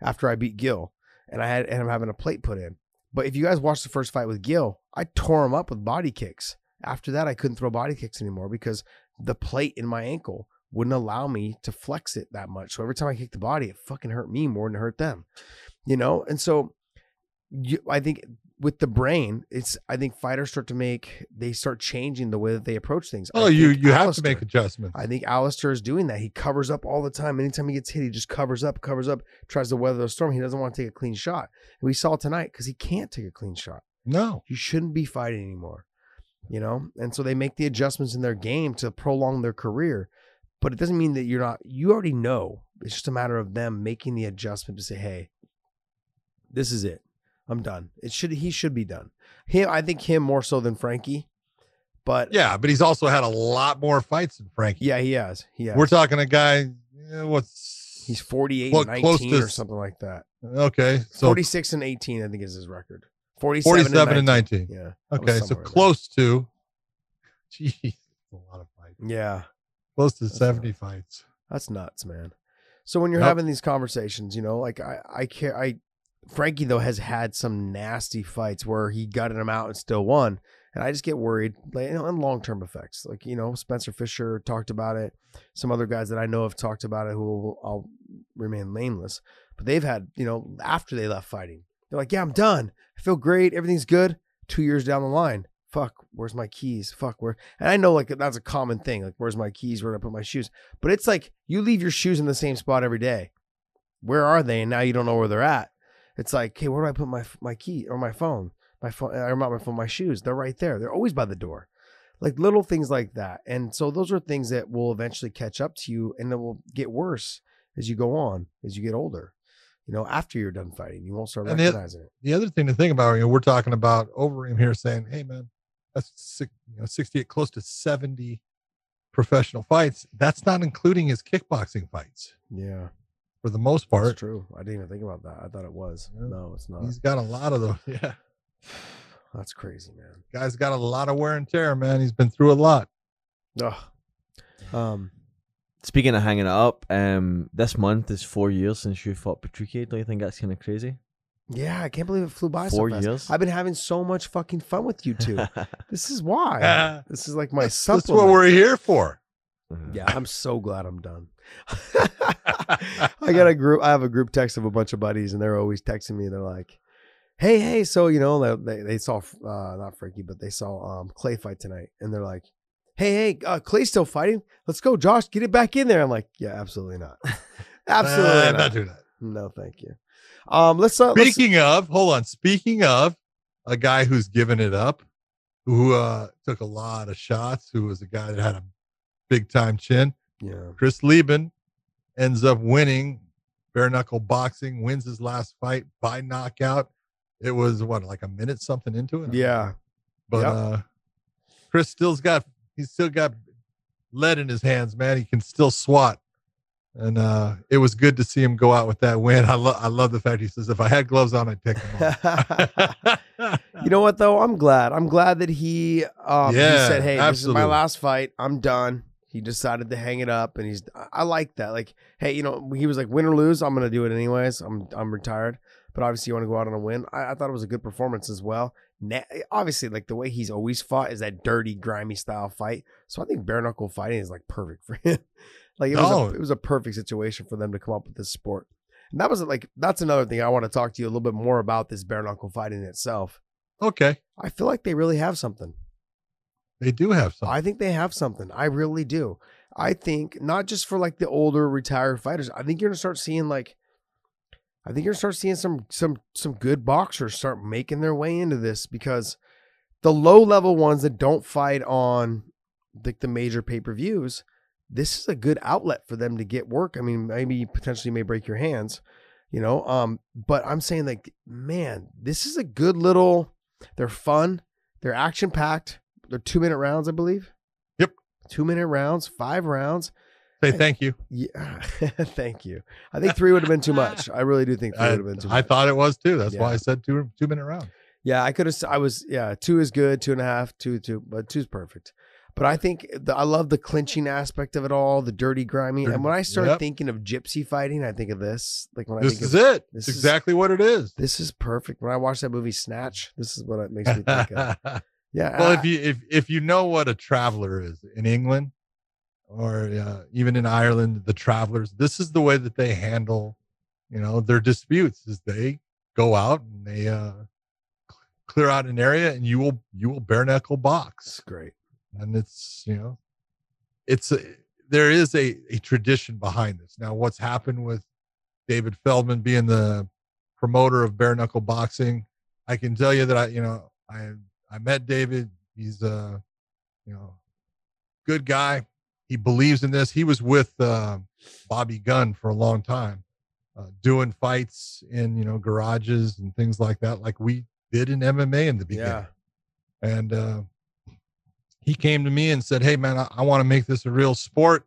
after I beat Gil, and I had and I'm having a plate put in. But if you guys watched the first fight with Gil, I tore him up with body kicks. After that, I couldn't throw body kicks anymore because the plate in my ankle wouldn't allow me to flex it that much. So every time I kicked the body, it fucking hurt me more than it hurt them. You know, and so you, I think with the brain, it's I think fighters start to make they start changing the way that they approach things. Oh, I Oh, you you have to make adjustments. I think Alistair is doing that. He covers up all the time. Anytime he gets hit, he just covers up, covers up, tries to weather the storm. He doesn't want to take a clean shot. And we saw tonight because he can't take a clean shot. no, You shouldn't be fighting anymore. You know? And so they make the adjustments in their game to prolong their career. But it doesn't mean that you're not, you already know it's just a matter of them making the adjustment to say, "Hey, this is it. I'm done." It should he should be done. Him, I think him more so than Frankie, but Yeah, but he's also had a lot more fights than Frankie. yeah, he has. Yeah. We're talking a guy. eh, what's He's 48 What, close 19 to or something like that. okay? So 46 and 18, I think is his record. 47, 47 and 19. Yeah. Okay, so somewhere there. close to. Jeez, a lot of fights. Yeah. Close to That's 70 fights. That's nuts, man. So when you're Yep. having these conversations, you know, like I, I care, I, Frankie though has had some nasty fights where he gutted him out and still won, and I just get worried, like, you know, long term effects. Like you know, Spencer Fisher talked about it. Some other guys that I know have talked about it who will, I'll remain nameless, but they've had, you know, after they left fighting, they're like, yeah, I'm done. I feel great. Everything's good. Two years down the line, fuck, where's my keys? Fuck, where? And I know like that's a common thing. Like, where's my keys? Where do I put my shoes? But it's like you leave your shoes in the same spot every day. Where are they? And now you don't know where they're at. It's like, hey, where do I put my my key or my phone? My phone, uh, or not my phone, my shoes. They're right there. They're always by the door. Like little things like that. And so those are things that will eventually catch up to you and it will get worse as you go on, as you get older. You know, after you're done fighting, you won't start And the- recognizing it. The other thing to think about, you know, we're talking about Overeem here saying, hey, man, that's six, you know, 68, close to 70 professional fights. That's not including his kickboxing fights Yeah, for the most part. that's part. true. I didn't even think about that. I thought it was. Yeah. No, it's not. He's got a lot of those. Yeah. That's crazy, man. Guy's got a lot of wear and tear, man. He's been through a lot. Ugh. Um, Speaking of hanging it up, um, this month is four years since you fought Patricky. Don't you think that's kind of crazy? yeah, I can't believe it flew by Four so fast. years? I've been having so much fucking fun with you two. this is why. This is like my that's, that's supplement. what we're here for. Yeah, I'm so glad I'm done. I got a group. I have a group text of a bunch of buddies, and they're always texting me. They're like, "Hey, hey, so you know they they saw uh, not Frankie, but they saw um Clay fight tonight, and they're like, "Hey, hey, uh, Clay's still fighting. Let's go, Josh. Get it back in there." I'm like, "Yeah, absolutely not. absolutely Uh, not. not doing that. No, thank you. Um, let's uh, let's, Speaking of, hold on. Speaking of a guy who's given it up, who uh, took a lot of shots, who was a guy that had a big time chin. yeah, Chris Leben ends up winning bare knuckle boxing, wins his last fight by knockout. It was what, like a minute something into it? yeah, But Yep. uh Chris still's got he's still got lead in his hands, man. He can still swat. And uh it was good to see him go out with that win. I love I love the fact he says if I had gloves on, I'd take them off. You know what though? I'm glad. I'm glad that he um he said, "Hey, this is my last fight. I'm done." He decided to hang it up, and he's. I- like that. Like, hey, you know, he was like, "Win or lose, I'm gonna do it anyways. I'm I'm retired." But obviously, you want to go out on a win. I, I thought it was a good performance as well. Na- obviously, like the way he's always fought is that dirty, grimy style fight. So I think bare knuckle fighting is like perfect for him. like it was, a, it was a perfect situation for them to come up with this sport. And that was like that's another thing I want to talk to you a little bit more about this bare knuckle fighting itself. okay. I feel like they really have something. They do have something. I think they have something. I really do. I think not just for like the older retired fighters. I think you're gonna start seeing like I think you're gonna start seeing some some some good boxers start making their way into this because the low level ones that don't fight on like the major pay-per-views, this is a good outlet for them to get work. I mean, maybe potentially may break your hands, you know. Um, but I'm saying like, man, this is a good little they're fun, they're action packed, they're two minute rounds, I believe. Yep. Two minute rounds, five rounds. Say eh, thank you. Yeah. Thank you. I think three would have been too much. I really do think three I, would have been too I thought it was too. That's why I said two two minute round. Yeah, I could have. I was. Yeah, two is good. Two and a half. Two, two, but two's perfect. But I think the, I love the clinching aspect of it all, the dirty, grimy. And when I start Yep. thinking of gypsy fighting, I think of this. Like when I This think is of it. this It's is- exactly what it is. this is perfect. When I watch that movie Snatch, this is what it makes me think of. Yeah. well, if you if if you know what a traveler is in England or uh, even in Ireland, the travelers, this is the way that they handle, you know, their disputes. Is they go out and they uh, clear out an area, and you will you will bare knuckle box, it's great. and it's you know, it's a, there is a a tradition behind this. Now, what's happened with David Feldman being the promoter of bare knuckle boxing, I can tell you that I, you know, I I met David. He's a, you know, good guy. he believes in this. He was with uh, Bobby Gunn for a long time, uh, doing fights in you know garages and things like that, like we did in MMA in the beginning. Yeah. And uh, he came to me and said, "Hey, man, I, I want to make this a real sport."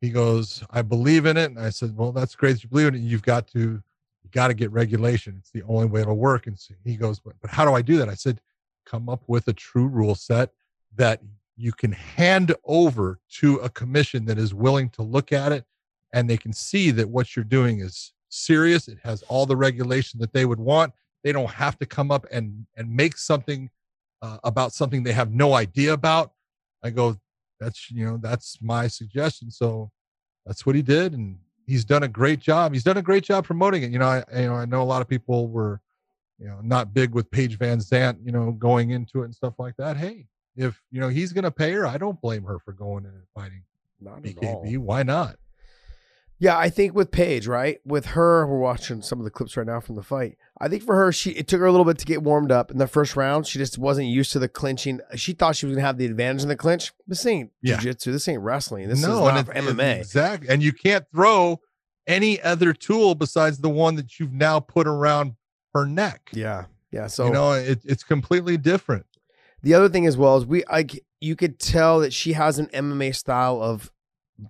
He goes, "I believe in it," and I said, "Well, that's great that you believe in it. You've got to, you got to get regulation. It's the only way it'll work." And so he goes, "But, but how do I do that?" I said, "Come up with a true rule set that you can hand over to a commission that is willing to look at it, and they can see that what you're doing is serious. It has all the regulation that they would want. They don't have to come up and and make something." Uh, about something they have no idea about I go, that's you know, that's my suggestion. So that's what he did, and he's done a great job. He's done a great job promoting it. You know, I you know I know a lot of people were, you know, not big with Paige VanZant, you know, going into it and stuff like that. Hey, if you know he's gonna pay her, I don't blame her for going in and fighting Not. BKB. Why not? Yeah, I think with Paige, right? With her, we're watching some of the clips right now from the fight. I think for her, she it took her a little bit to get warmed up in the first round. She just wasn't used to the clinching. She thought she was gonna have the advantage in the clinch. This ain't Yeah. jiu-jitsu. This ain't wrestling. This no, is not it- MMA. exactly. And you can't throw any other tool besides the one that you've now put around her neck. Yeah, yeah. So you know, it, it's completely different. The other thing as well is we like you could tell that she has an MMA style of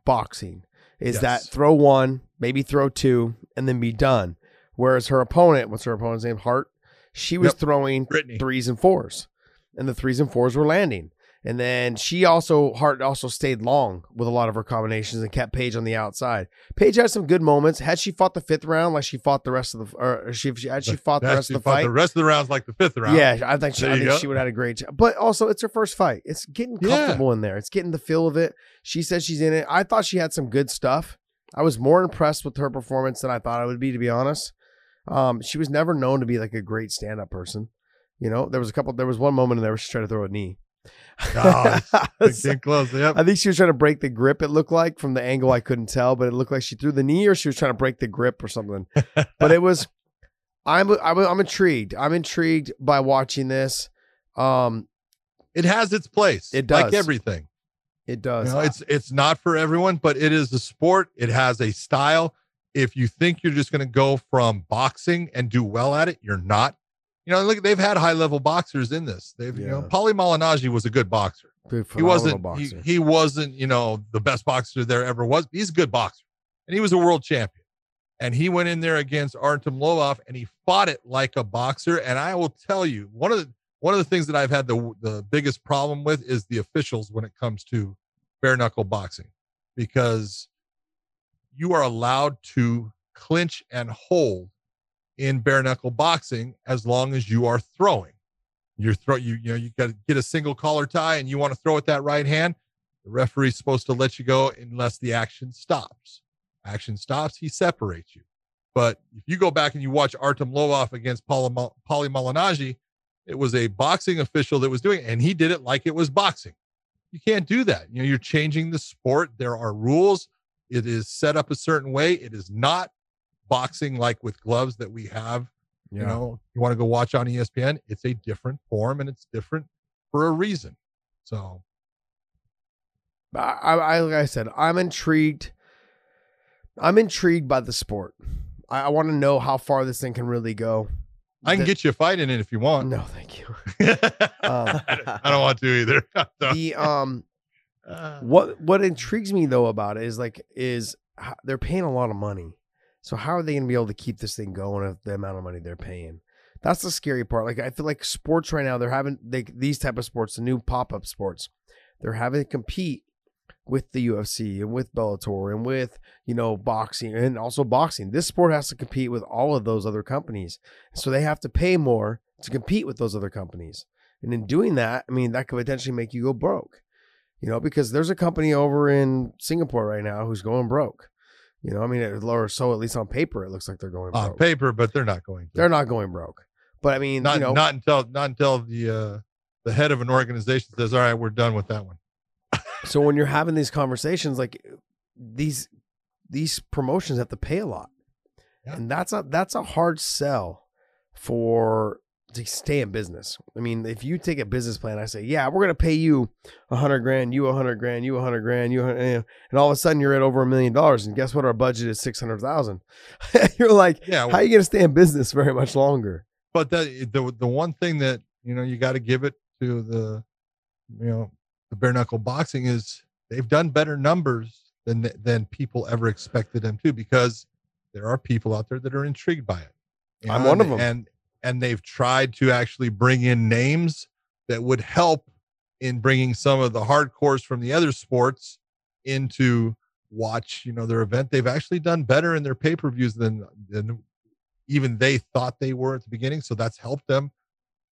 boxing. Is that throw one, maybe throw two, and then be done. Whereas her opponent, what's her opponent's name? Hart. She was Yep. throwing Brittany. threes and fours, and the threes and fours were landing. And then she also Hart also stayed long with a lot of her combinations and kept Paige on the outside. Paige had some good moments. Had she fought the fifth round like she fought the rest of the, or she had she fought the rest of the fight, The rest of the rounds like the fifth round. yeah, I think she, I think go. she would have had a great job. But also, it's her first fight. It's getting Yeah. comfortable in there. It's getting the feel of it. She says she's in it. I thought she had some good stuff. I was more impressed with her performance than I thought I would be, to be honest. Um, she was never known to be like a great stand-up person. You know, there was a couple. There was one moment in there where she tried to throw a knee. Oh, close. Yep. I think she was trying to break the grip. It looked like from the angle I couldn't tell, but it looked like she threw the knee or she was trying to break the grip or something. but it was. I'm I'm I'm intrigued. I'm intrigued by watching this. Um, It has its place. It Like does. everything. it You does. know, it's it's not for everyone, but it is a sport. It has a style. If you think you're just going to go from boxing and do well at it, you're not. You know, look, they've had high level boxers in this. They've, you know, Yeah. Paulie Malignaggi was a good boxer. Dude, he wasn't he, boxer. he wasn't you know the best boxer there ever was he's a good boxer and he was a world champion and he went in there against artem lobov and he fought it like a boxer and i will tell you one of the one of the things that i've had the the biggest problem with is the officials when it comes to bare knuckle boxing because you are allowed to clinch and hold in bare knuckle boxing as long as you are throwing. You're throw you you know you got to get a single collar tie and you want to throw with that right hand the referee's supposed to let you go unless the action stops. Action stops he separates you. But if you go back and you watch artem lobov against Paulie Mal- Paulie Malignaggi, it was a boxing official that was doing it and he did it like it was boxing. You can't do that. You know you're changing the sport. There are rules. It is set up a certain way. It is not boxing like with gloves that we have you know, you want to go watch on ESPN, it's a different form and it's different for a reason. So I, I, like I said, I'm intrigued. I'm intrigued by the sport. I, I want to know how far this thing can really go. I can The- get you a fight in it if you want. No, thank you. I don't- I don't want to either. The um, Uh, what what intrigues me though about it is like is they're paying a lot of money. So how are they going to be able to keep this thing going with the amount of money they're paying? That's the scary part. Like I feel like sports right now, they're having they, these type of sports, the new pop up sports, they're having to compete with the UFC and with Bellator and with you know boxing and also boxing. This sport has to compete with all of those other companies, so they have to pay more to compete with those other companies. And in doing that, I mean that could potentially make you go broke. You know, because there's a company over in Singapore right now who's going broke. You know, I mean, it- or so at least on paper, it looks like they're going on paper, but they're not going. They're not going broke. But I mean, not you know, not until not until the uh the head of an organization says, All right, we're done with that one. so when you're having these conversations, like these these promotions have to pay a lot, Yeah. and that's a that's a hard sell for to stay in business. I mean, if you take a business plan, I say, yeah, we're gonna pay you a hundred grand, you a hundred grand, you a hundred grand, you, and all of a sudden you're at over a million dollars, and guess what? Our budget is six hundred thousand. you're like, Yeah, how are you gonna stay in business very much longer? but the the the one thing that you know you got to give it to the you know the bare knuckle boxing is they've done better numbers than than people ever expected them to because there are people out there that are intrigued by it. You I'm one and- them. and and they've tried to actually bring in names that would help in bringing some of the hardcores from the other sports into watch you know their event. They've actually done better in their pay-per-views than than even they thought they were at the beginning so that's helped them.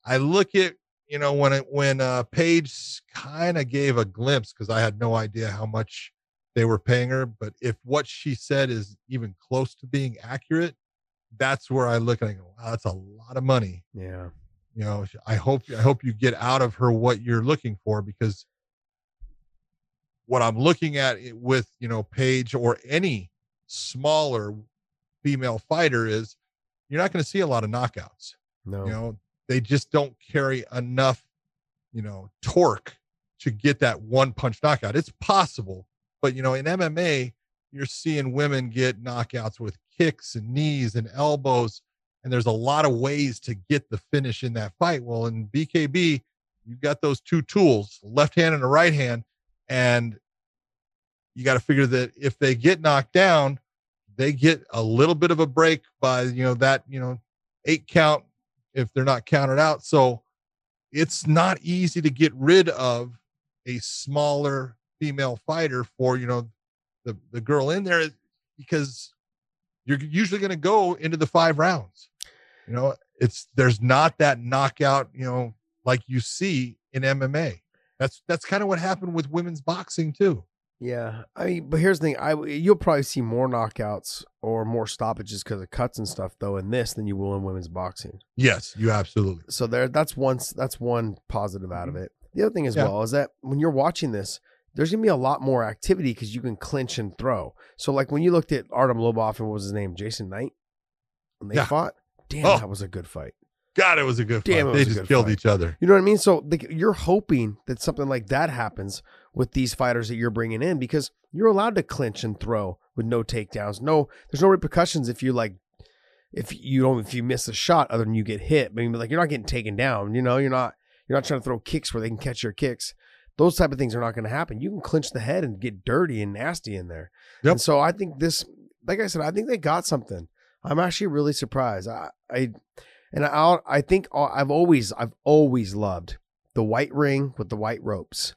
I look at you know when it when uh paige kind of gave a glimpse because i had no idea how much they were paying her but if what she said is even close to being accurate that's where i look and i go wow that's a lot of money. Yeah, you know i hope i hope you get out of her what you're looking for because what i'm looking at with you know paige or any smaller female fighter is you're not going to see a lot of knockouts no, you know? They just don't carry enough you know torque to get that one punch knockout. It's possible but you know in mma you're seeing women get knockouts with kicks and knees and elbows and there's a lot of ways to get the finish in that fight well in bkb you've got those two tools left hand and a right hand and you got to figure that if they get knocked down they get a little bit of a break by you know that you know eight count if they're not counted out. So it's not easy to get rid of a smaller female fighter for, you know, the, the girl in there because you're usually going to go into the five rounds. You know, it's there's not that knockout, you know, like you see in MMA. That's that's kind of what happened with women's boxing too. Yeah, I mean, but here's the thing: I you'll probably see more knockouts or more stoppages because of cuts and stuff, though, in this than you will in women's boxing. Yes, you absolutely. So there, that's one that's one positive out of mm-hmm. it. The other thing as Yeah. well is that when you're watching this, there's gonna be a lot more activity because you can clinch and throw. So like when you looked at Artem Lobov and what was his name, Jason Knight, when they Yeah. fought, damn, Oh. that was a good fight. God, it was a good Damn, fight. They just killed fight. each other. You know what I mean? So like, you're hoping that something like that happens with these fighters that you're bringing in because you're allowed to clinch and throw with no takedowns. No, there's no repercussions if you like if you don't if you miss a shot other than you get hit. I mean, like you're not getting taken down. You know, you're not you're not trying to throw kicks where they can catch your kicks. Those type of things are not going to happen. You can clinch the head and get dirty and nasty in there. Yep. And so I think this, like I said, I think they got something. I'm actually really surprised. I, I and I, I think I've always, I've always loved the white ring with the white ropes.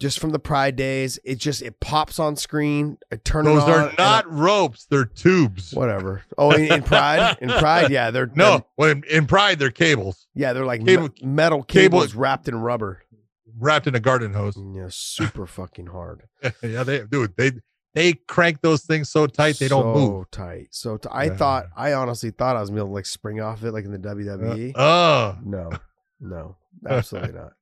Just from the Pride days, it just it pops on screen. I turn Those are and I- not ropes, they're tubes. whatever. Oh, in, in Pride, in Pride, yeah, they're No, they're- well, in, in Pride, they're cables yeah, they're like Cable- me- metal cable- cables wrapped in rubber. Wrapped in a garden hose. Yeah, super fucking hard. yeah, they dude, they they crank those things so tight they don't move. so tight. So t- I Yeah. thought, I honestly thought I was gonna able to like spring off it like in the Uh, WWE. Oh, No, no, absolutely not.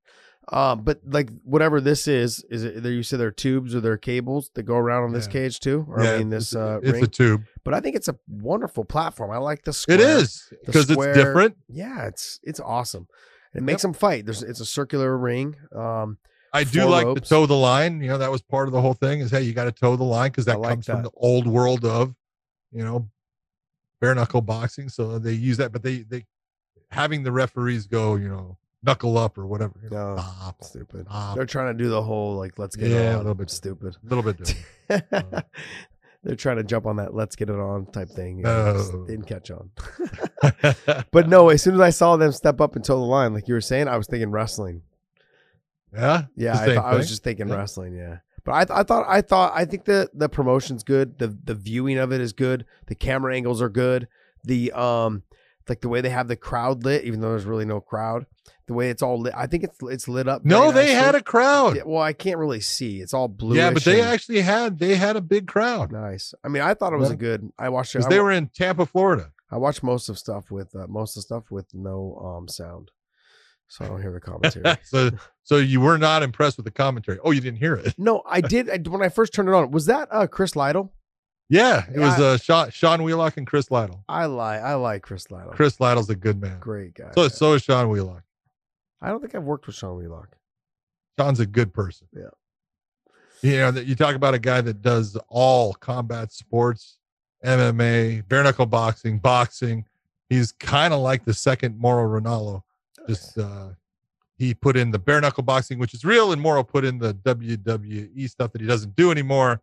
Um, but like whatever this is, is it there? You said there are tubes or there are cables that go around on this cage too, or yeah, I mean this uh, it's ring. a tube. but I think it's a wonderful platform. I like the square. It is because it's different. Yeah, it's it's awesome. It makes them fight. There's it's a circular ring. Um, I do like ropes. to toe the line. You know, that was part of the whole thing. Is hey, you got to toe the line because that like comes from the old world of, you know, bare knuckle boxing. So they use that, but they they having the referees go, you know, knuckle up or whatever. You know, No. stop, stupid. They're trying to do the whole like let's get Yeah, it a little bit. stupid. a little bit. They're trying to jump on that let's get it on type thing. It didn't catch on. but no, as soon as I saw them step up and toe the line, like you were saying, I was thinking wrestling. yeah, Yeah, I, thought, I was just thinking Yeah. wrestling. Yeah, but I, th- I thought, I thought, I think the the promotion's good. The the viewing of it is good. The camera angles are good. The um, like the way they have the crowd lit, even though there's really no crowd. The way it's all lit, I think it's it's lit up. No, they had a crowd. Yeah, well, I can't really see. It's all blue. Yeah, but they actually had they had a big crowd nice. I mean, I thought it was Yeah. a good. I watched it. I, they were in Tampa, Florida. I watched most of stuff with uh, most of stuff with no um sound, so I don't hear the commentary. so so you were not impressed with the commentary. Oh, you didn't hear it. no, I did I, when I first turned it on. Was that uh Chris Lytle? Yeah, it was uh, Sean, Sean Wheelock and Chris Lytle. I like I like Chris Lytle. Chris Lytle's a good man. great guy. So so is Sean Wheelock. I don't think I've worked with Sean Wheelock. Sean's a good person. Yeah. You know, that you talk about a guy that does all combat sports, MMA, bare knuckle boxing, boxing. He's kind of like the second Mauro Ranallo. Just uh he put in the bare knuckle boxing, which is real, and Mauro put in the WWE stuff that he doesn't do anymore.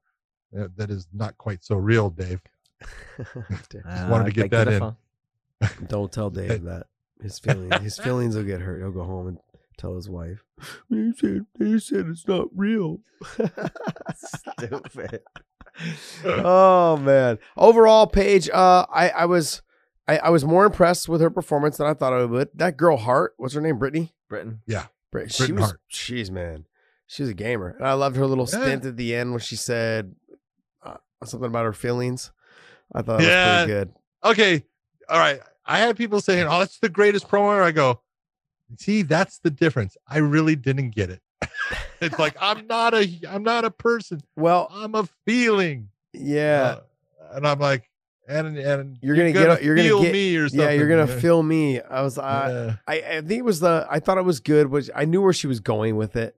That is not quite so real, Dave. Ah, wanted to get beg that differ. in. Don't tell Dave that. His feelings his feelings will get hurt. He'll go home and tell his wife. They said they said it's not real. Stupid. oh man. Overall, Paige, uh I, I was I, I was more impressed with her performance than I thought I would. That girl Hart, what's her name? Brittany? Britain. Brit, she was Hart. she's man. She was a gamer. And I loved her little Yeah. stint at the end when she said something about her feelings. I thought Yeah. was pretty good. Okay. All right. I had people saying, Oh, that's the greatest promo. I go, see, that's the difference. I really didn't get it. it's like I'm not a I'm not a person. Well, I'm a feeling. yeah. Uh, and I'm like, and and You're gonna get- you're gonna feel get- me or something. yeah, you're gonna feel me. I was I, Yeah. I I think it was the I thought it was good, which I knew where she was going with it.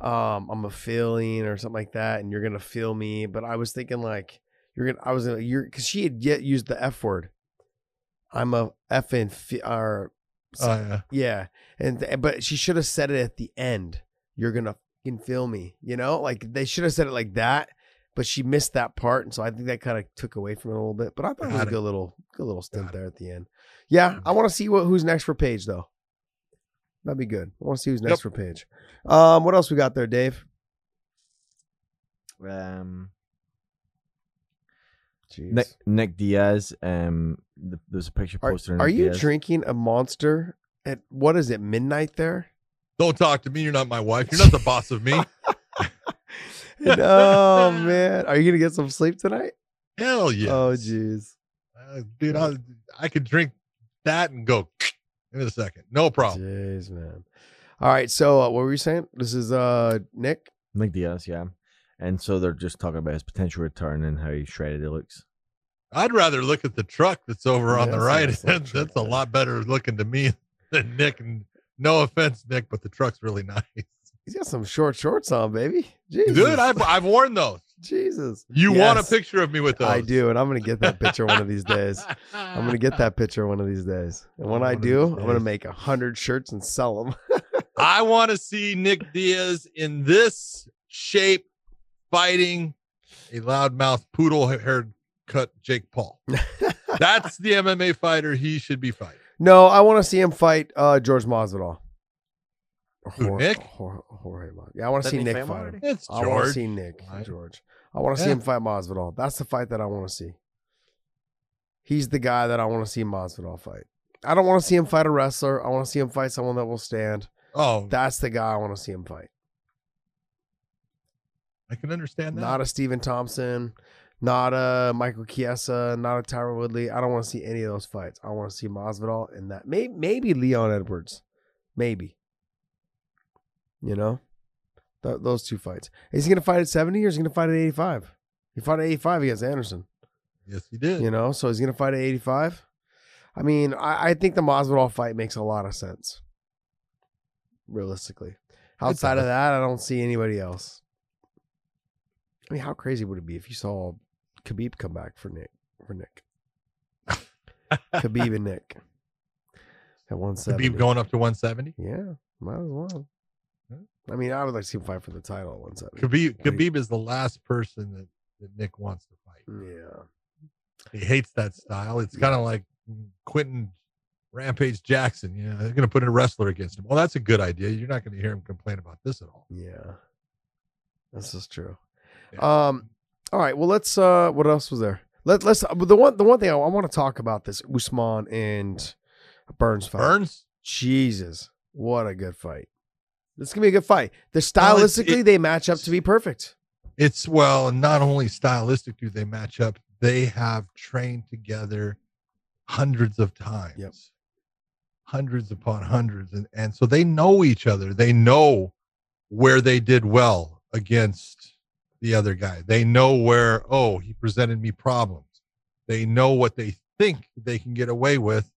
Um, I'm a feeling or something like that, and you're gonna feel me. But I was thinking like you're gonna I was gonna you're because she had yet used the F word. I'm a effing fe- or Oh, yeah. yeah, and but she should have said it at the end. You're gonna fucking feel me, you know, like they should have said it like that. But she missed that part, and so I think that kind of took away from it a little bit. But I thought it was a good little, good little stint Got there at the end. Yeah, I want to see what who's next for Paige though. That'd be good. I want to see who's next Yep. for Paige. Um, what else we got there, Dave? Um, Nick, Nick Diaz. Um, th- there's a picture are, posted. of are you Diaz. drinking a monster at what is it midnight there? Don't talk to me. You're not my wife. You're not the boss of me. And, oh man, are you gonna get some sleep tonight? Hell yeah. Oh jeez. Uh, dude, I, I could drink that and go in a second. No problem. Jeez, man. All right, so uh, what were you saying? This is uh Nick. Nick Diaz, yeah. And so they're just talking about his potential return and how he shredded it looks. I'd rather look at the truck that's over on Yeah, the right. nice little That's, a lot better looking to me than Nick. And no offense, Nick, but the truck's really nice. He's got some short shorts on, baby. Jesus. Dude, I've, I've worn those. Jesus. You want a picture of me with those? I do, and I'm gonna get that picture one of these days. I'm gonna get that picture one of these days, and when One I do, I'm gonna make a hundred shirts and sell them. I want to see Nick Diaz in this shape fighting a loudmouth poodle haired cut Jake Paul. That's the MMA fighter he should be fighting. no, I want to see him fight uh George Masvidal. Who, Nick? Jor- Jorge Mas- Yeah, I want to see Nick fight him fight already? him. It's I want to George. see Nick Right. George. I want to see Yeah. him fight Masvidal. That's the fight that I want to see. He's the guy that I want to see Masvidal fight. I don't want to see him fight a wrestler. I want to see him fight someone that will stand. Oh, That's the guy I want to see him fight. I can understand that. Not a Stephen Thompson, not a Michael Chiesa, not a Tyron Woodley. I don't want to see any of those fights. I want to see Masvidal in that. Maybe, maybe Leon Edwards. Maybe. You know? Th- those two fights. Is he going to fight at 70 or is he going to fight at 85? He fought at 85 against Anderson. yes, he did. You know, so he's going to fight at 85. I mean, I, I think the Masvidal fight makes a lot of sense. Realistically. Outside of that, I don't see anybody else. I mean, how crazy would it be if you saw Khabib come back for Nick? For Nick. Khabib and Nick. At 170. Khabib going up to 170. Yeah, might as well. I mean, I would like to see him fight for the title at 170. Khabib, Khabib is the last person that, that Nick wants to fight. Yeah. He hates that style. It's kind of like Quinton Rampage Jackson. You know, they're going to put a wrestler against him. Well, that's a good idea. You're not going to hear him complain about this at all. Yeah. This is true. Yeah. Um. All right. Well, let's. Uh. What else was there? Let Let's. The one. The one thing I, I want to talk about this Usman and Burns fight. Burns, Jesus, what a good fight! This is gonna be a good fight. The Well, stylistically, it- they match up to be perfect. it's well, not only stylistic do they match up, they have trained together hundreds of times. Yep. Hundreds upon hundreds. And, and so they know each other. They know where they did well against the other guy. They know where, oh, he presented me problems. They know what they think they can get away with.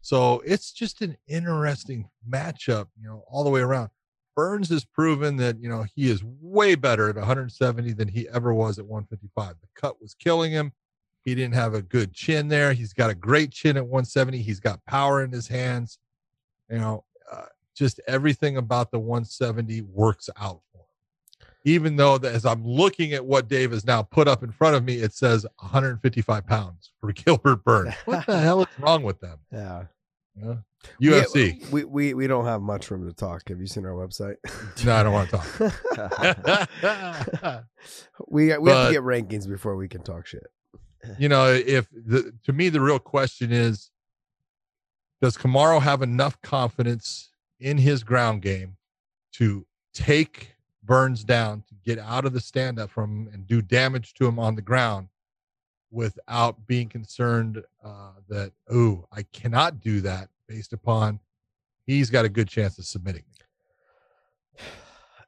So it's just an interesting matchup, you know, all the way around. Burns has proven that, you know, he is way better at 170 than he ever was at 155. The cut was killing him. He didn't have a good chin there. He's got a great chin at 170. He's got power in his hands. You know, uh, just everything about the 170 works out for him. Even though, that as I'm looking at what Dave has now put up in front of me, it says 155 pounds for Gilbert Burns. What the hell is wrong with them? Yeah. Yeah. UFC. We, we we don't have much room to talk. Have you seen our website? no, I don't want to talk. we we have to get rankings before we can talk shit. you know, if the to me the real question is, does Kamaru have enough confidence in his ground game to take Burns down to get out of the stand up from him and do damage to him on the ground without being concerned uh, that oh I cannot do that based upon he's got a good chance of submitting me.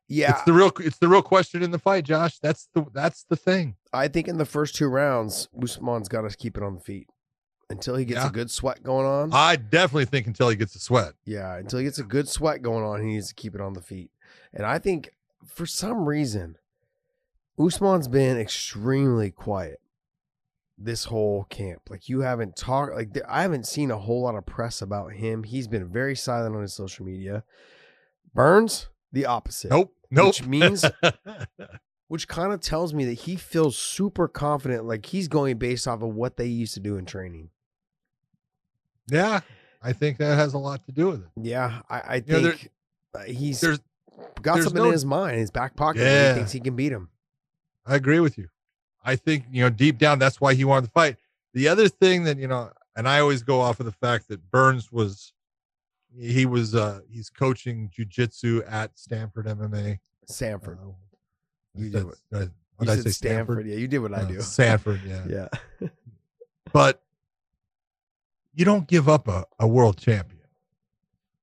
Yeah, It's the real it's the real question in the fight, Josh. That's the that's the thing. I think in the first two rounds, Usman's got to keep it on the feet until he gets Yeah. a good sweat going on. I definitely think until he gets a sweat. Yeah, until he gets a good sweat going on, he needs to keep it on the feet. And I think for some reason, Usman's been extremely quiet this whole camp. Like you haven't talked like I haven't seen a whole lot of press about him. He's been very silent on his social media. Burns, the opposite. Nope. Nope. Which means- Which kind of tells me that he feels super confident, like he's going based off of what they used to do in training. yeah, I think that has a lot to do with it. Yeah, I, I You know, there- think uh, he's There's, got there's something no- in his mind, in his back pocket. Yeah. He thinks he can beat him. I agree with you. I think you know deep down that's why he wanted to fight. The other thing that you know, and I always go off of the fact that Burns was, he was, uh he's coaching jujitsu at Stanford MMA. Sanford. Uh, You did what- uh, you did I said say? Stanford. Yeah, you did what I Uh, do. Sanford, yeah. Yeah. But you don't give up a, a world champion.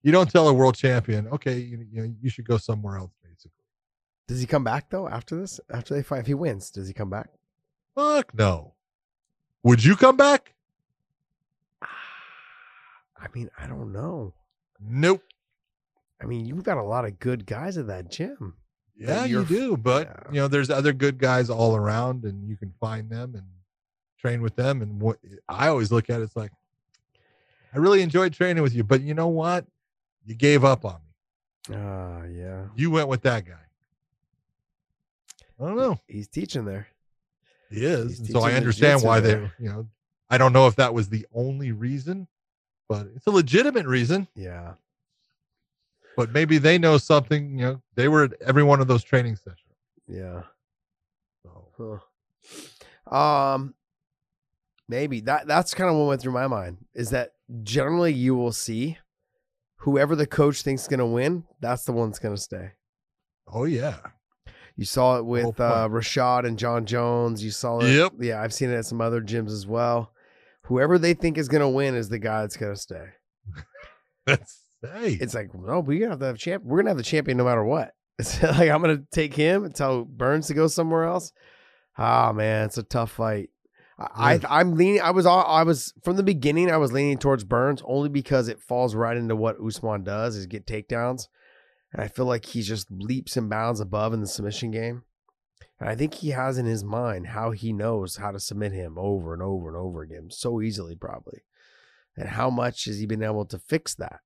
You don't tell a world champion, okay, you, you know, you should go somewhere else, basically. Does he come back though after this? After they fight, if he wins, does he come back? Fuck no. Would you come back? I mean, I don't know. Nope. I mean, you've got a lot of good guys at that gym. Yeah, you do, but yeah. you know, there's other good guys all around, and you can find them and train with them. And what I always look at it's like, I really enjoyed training with you, but you know what? You gave up on me. Ah, yeah. You went with that guy. I don't know. He's teaching there. He is, so I understand why they, you know, I don't know if that was the only reason, but it's a legitimate reason. Yeah. But maybe they know something. You know, they were at every one of those training sessions. Yeah. So Huh. Um, maybe that that's kind of what went through my mind is that generally you will see whoever the coach thinks is going to win, that's the one that's going to stay. oh yeah, You saw it with uh. Rashad and John Jones. You saw it. Yep. Yeah, I've seen it at some other gyms as well. Whoever they think is going to win is the guy that's going to stay. that's hey, It's like, no, we have to have champ. We're gonna have the champion no matter what. It's like I'm gonna take him and tell Burns to go somewhere else. Ah, man, it's a tough fight. I, Yes. I I'm leaning. I was all. I was from the beginning. I was leaning towards Burns only because it falls right into what Usman does is get takedowns, and I feel like he just leaps and bounds above in the submission game. And I think he has in his mind how he knows how to submit him over and over and over again so easily, probably. And how much has he been able to fix that?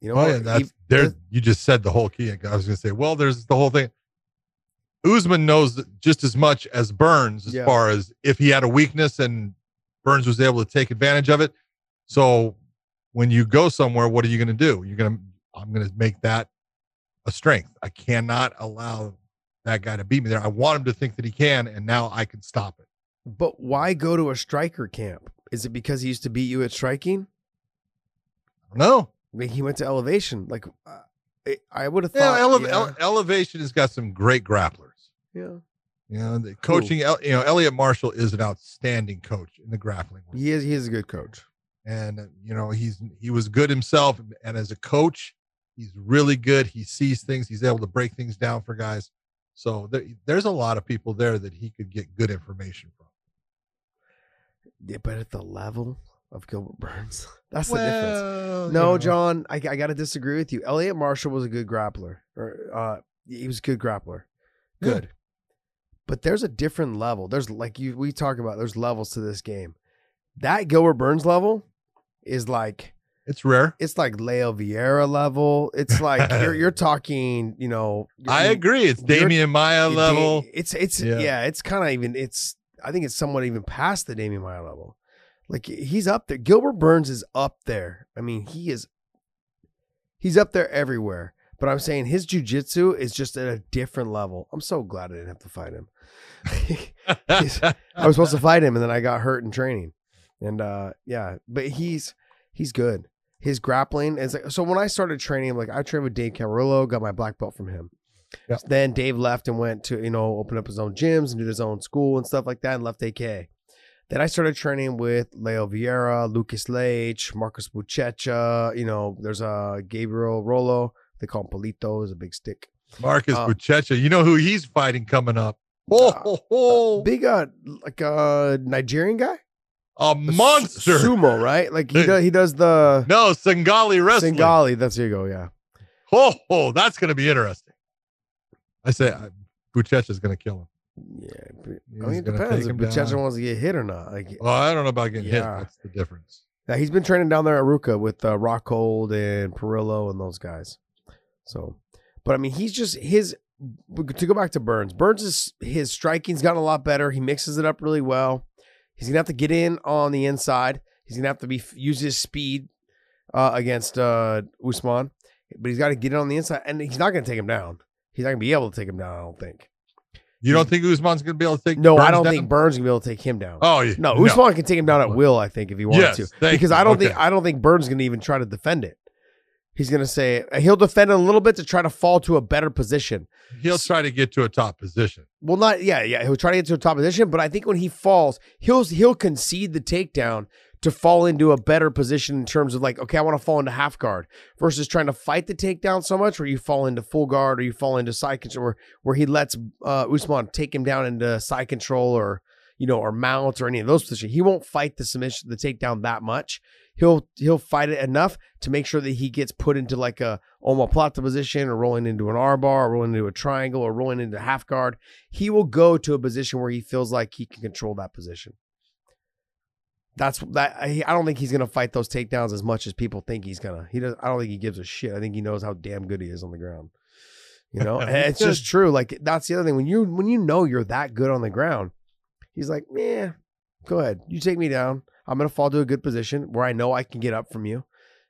You know, oh, yeah, what? that's He- there. You just said the whole key. I was going to say, well, there's the whole thing. Usman knows just as much as Burns as Yeah. far as if he had a weakness and Burns was able to take advantage of it. So when you go somewhere, what are you going to do? You're going to, I'm going to make that a strength. I cannot allow that guy to beat me there. I want him to think that he can, and now I can stop it. But why go to a striker camp? Is it because he used to beat you at striking? No, I mean, he went to elevation. Like, uh, I- would have yeah, thought. ele- yeah, ele- elevation has got some great grapplers. yeah. You know, the coaching, El- you know, Elliot Marshall is an outstanding coach in the grappling world. He is. He is a good coach. And, you know, he's, he was good himself. And as a coach, he's really good. He sees things, he's able to break things down for guys. So there, there's a lot of people there that he could get good information from. Yeah, but at the level of Gilbert Burns, that's the difference. Well, you No, know, John, I, I got to disagree with you. Elliot Marshall was a good grappler, or uh, he was a good grappler, Yeah. good. But there's a different level. There's like you we talk about. There's levels to this game. That Gilbert Burns level is like It's rare. it's like Leo Vieira level. It's like you're you're talking. You know, I agree. It's Demian Maia level. It's it's Yeah. yeah. it's kind of even. It's I think it's somewhat even past the Demian Maia level. Like he's up there. Gilbert Burns is up there. I mean, he is. He's up there everywhere. But I'm saying his jujitsu is just at a different level. I'm so glad I didn't have to fight him. I was supposed to fight him, and then I got hurt in training. And uh, yeah, but he's he's good. His grappling is like so. When I started training, like I trained with Dave Camarillo, got my black belt from him. Yeah. Then Dave left and went to you know open up his own gyms and did his own school and stuff like that, and left AK. Then I started training with Leo Vieira, Lucas Leite, Marcus Buchecha. You know, there's a uh, Gabriel Rolo. They call him Polito. Is a big stick. Marcus Uh, Buchecha. You know who he's fighting coming up? Oh, Uh, ho, ho. Big uh like a Nigerian guy. A monster. Sumo, right? Like he does. He does the no, Singali wrestling. Singali. That's here you go. Yeah. Oh, oh, that's going to be interesting. I say uh, Buchecha's going to kill him. Yeah. I mean, it depends if Buchecha wants to get hit or not. Like, Well, I don't know about getting Yeah. hit. That's the difference. yeah, he's been training down there at Ruka with uh, Rockhold and Perillo and those guys. So, but I mean, he's just his. To go back to Burns, Burns is his striking's gotten a lot better. He mixes it up really well. He's gonna have to get in on the inside. He's gonna have to be use his speed uh, against uh, Usman, but he's got to get in on the inside, and he's not gonna take him down. He's not gonna be able to take him down. I don't think. You don't think Usman's going to be able to take? No, I don't down? think Burns gonna be able to take him down. Oh, yeah. no, Usman can take him down at will. I think if he wants Yes, to, because you. I don't Okay. think I don't think Burns going to even try to defend it. He's going to say he'll defend a little bit to try to fall to a better position. He'll try to get to a top position. Well, not yeah, yeah. He'll try to get to a top position, but I think when he falls, he'll he'll concede the takedown to fall into a better position in terms of like, okay, I want to fall into half guard versus trying to fight the takedown so much where you fall into full guard or you fall into side control where, where he lets uh, Usman take him down into side control or you know or mount or any of those positions. He won't fight the submission, the takedown that much. He'll he'll fight it enough to make sure that he gets put into like a omoplata position or rolling into an arm bar or rolling into a triangle or rolling into half guard. He will go to a position where he feels like he can control that position. That's that. I I don't think he's gonna fight those takedowns as much as people think he's gonna. He does. I don't think he gives a shit. I think he knows how damn good he is on the ground. You know, and it's just true. Like that's the other thing. When you when you know you're that good on the ground, he's like, yeah, go ahead. You take me down. I'm gonna fall to a good position where I know I can get up from you.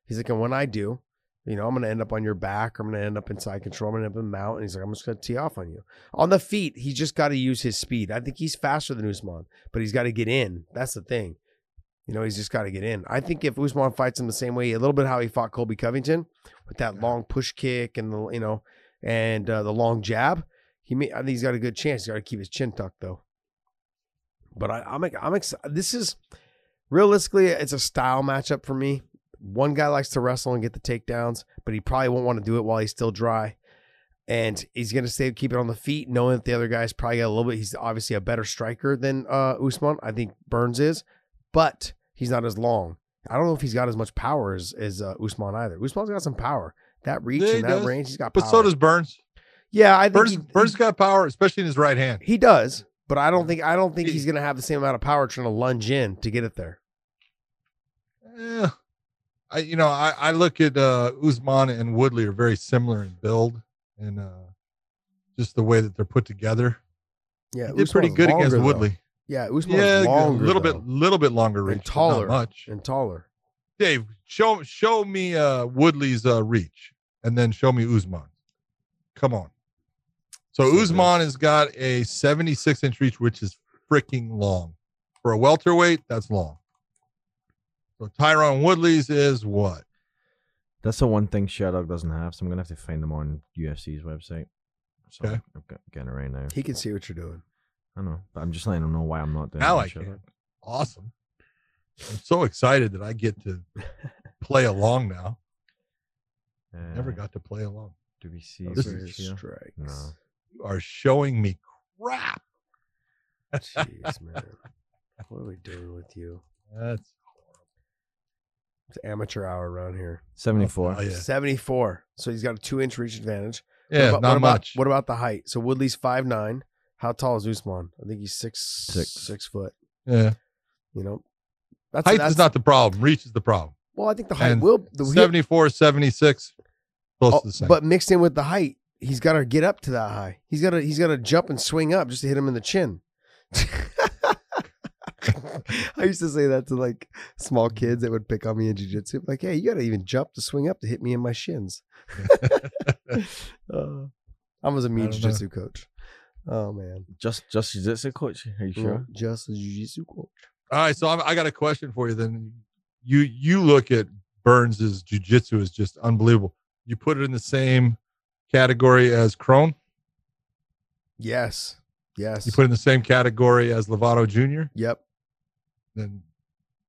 He's like, and when I do, you know, I'm gonna end up on your back. I'm gonna end up inside control. I'm gonna end up in mount. And he's like, I'm just gonna tee off on you. On the feet, he's just got to use his speed. I think he's faster than Usman, but he's got to get in. That's the thing. You know, he's just got to get in. I think if Usman fights him the same way, a little bit how he fought Colby Covington with that long push kick and the you know and uh, the long jab, he may, I think he's got a good chance. He's got to keep his chin tucked though. But I, I'm I'm excited. This is realistically, it's a style matchup for me. One guy likes to wrestle and get the takedowns, but he probably won't want to do it while he's still dry. And he's gonna stay keep it on the feet, knowing that the other guy's probably got a little bit. He's obviously a better striker than uh, Usman. I think Burns is, but he's not as long. I don't know if he's got as much power as, as uh, Usman either. Usman's got some power. That reach Yeah, and that does. range, he's got power. But so does Burns. yeah, I think Burns, he, Burns got power, especially in his right hand. he does, but I don't think I don't think he's gonna have the same amount of power trying to lunge in to get it there. Yeah. I you know, I, I look at uh Usman and Woodley are very similar in build and uh just the way that they're put together. Yeah, He did pretty good longer, against though. Woodley. Yeah, Usman's Yeah, a little though, bit little bit longer reach, and taller, much. and taller. Dave, show show me uh Woodley's uh reach and then show me Usman. Come on. So So Usman has got a 76 inch reach, which is freaking long. For a welterweight, that's long. So Tyron Woodley's is what? That's the one thing Sherdog doesn't have, so I'm gonna have to find them on UFC's website. So Okay. I'm getting it right now. He can see what you're doing. I know, but I'm just letting him know why I'm not doing Now I can. Awesome. I'm so excited that I get to play along now. Uh, Never got to play along. Do we see? This is strikes. No. Are showing me crap. Jeez, man. What are we doing with you? That's It's amateur hour around here. 74. oh, yeah. 74. So he's got a two inch reach advantage. What Yeah, about- not what about- much. What about the height? So Woodley's five nine. How tall is Usman? I think he's six Six. six foot. yeah. You know, that's Height that's is not the problem. Reach is the problem. Well, I think the height And will. The, 74, 76, close oh, to the same. but mixed in with the height, he's got to get up to that high. He's got to he's got to jump and swing up just to hit him in the chin. I used to say that to like small kids that would pick on me in jujitsu. Like, hey, you got to even jump to swing up to hit me in my shins. uh, I was a mean I don't know. jujitsu coach. Oh man, Just just jiu-jitsu coach? Are you sure? Just a jujitsu coach. All right, so I'm, I got a question for you. Then you you look at Burns's jujitsu is just unbelievable. You put it in the same category as Kron. Yes, yes. You put in the same category as Lovato Jr. yep. Then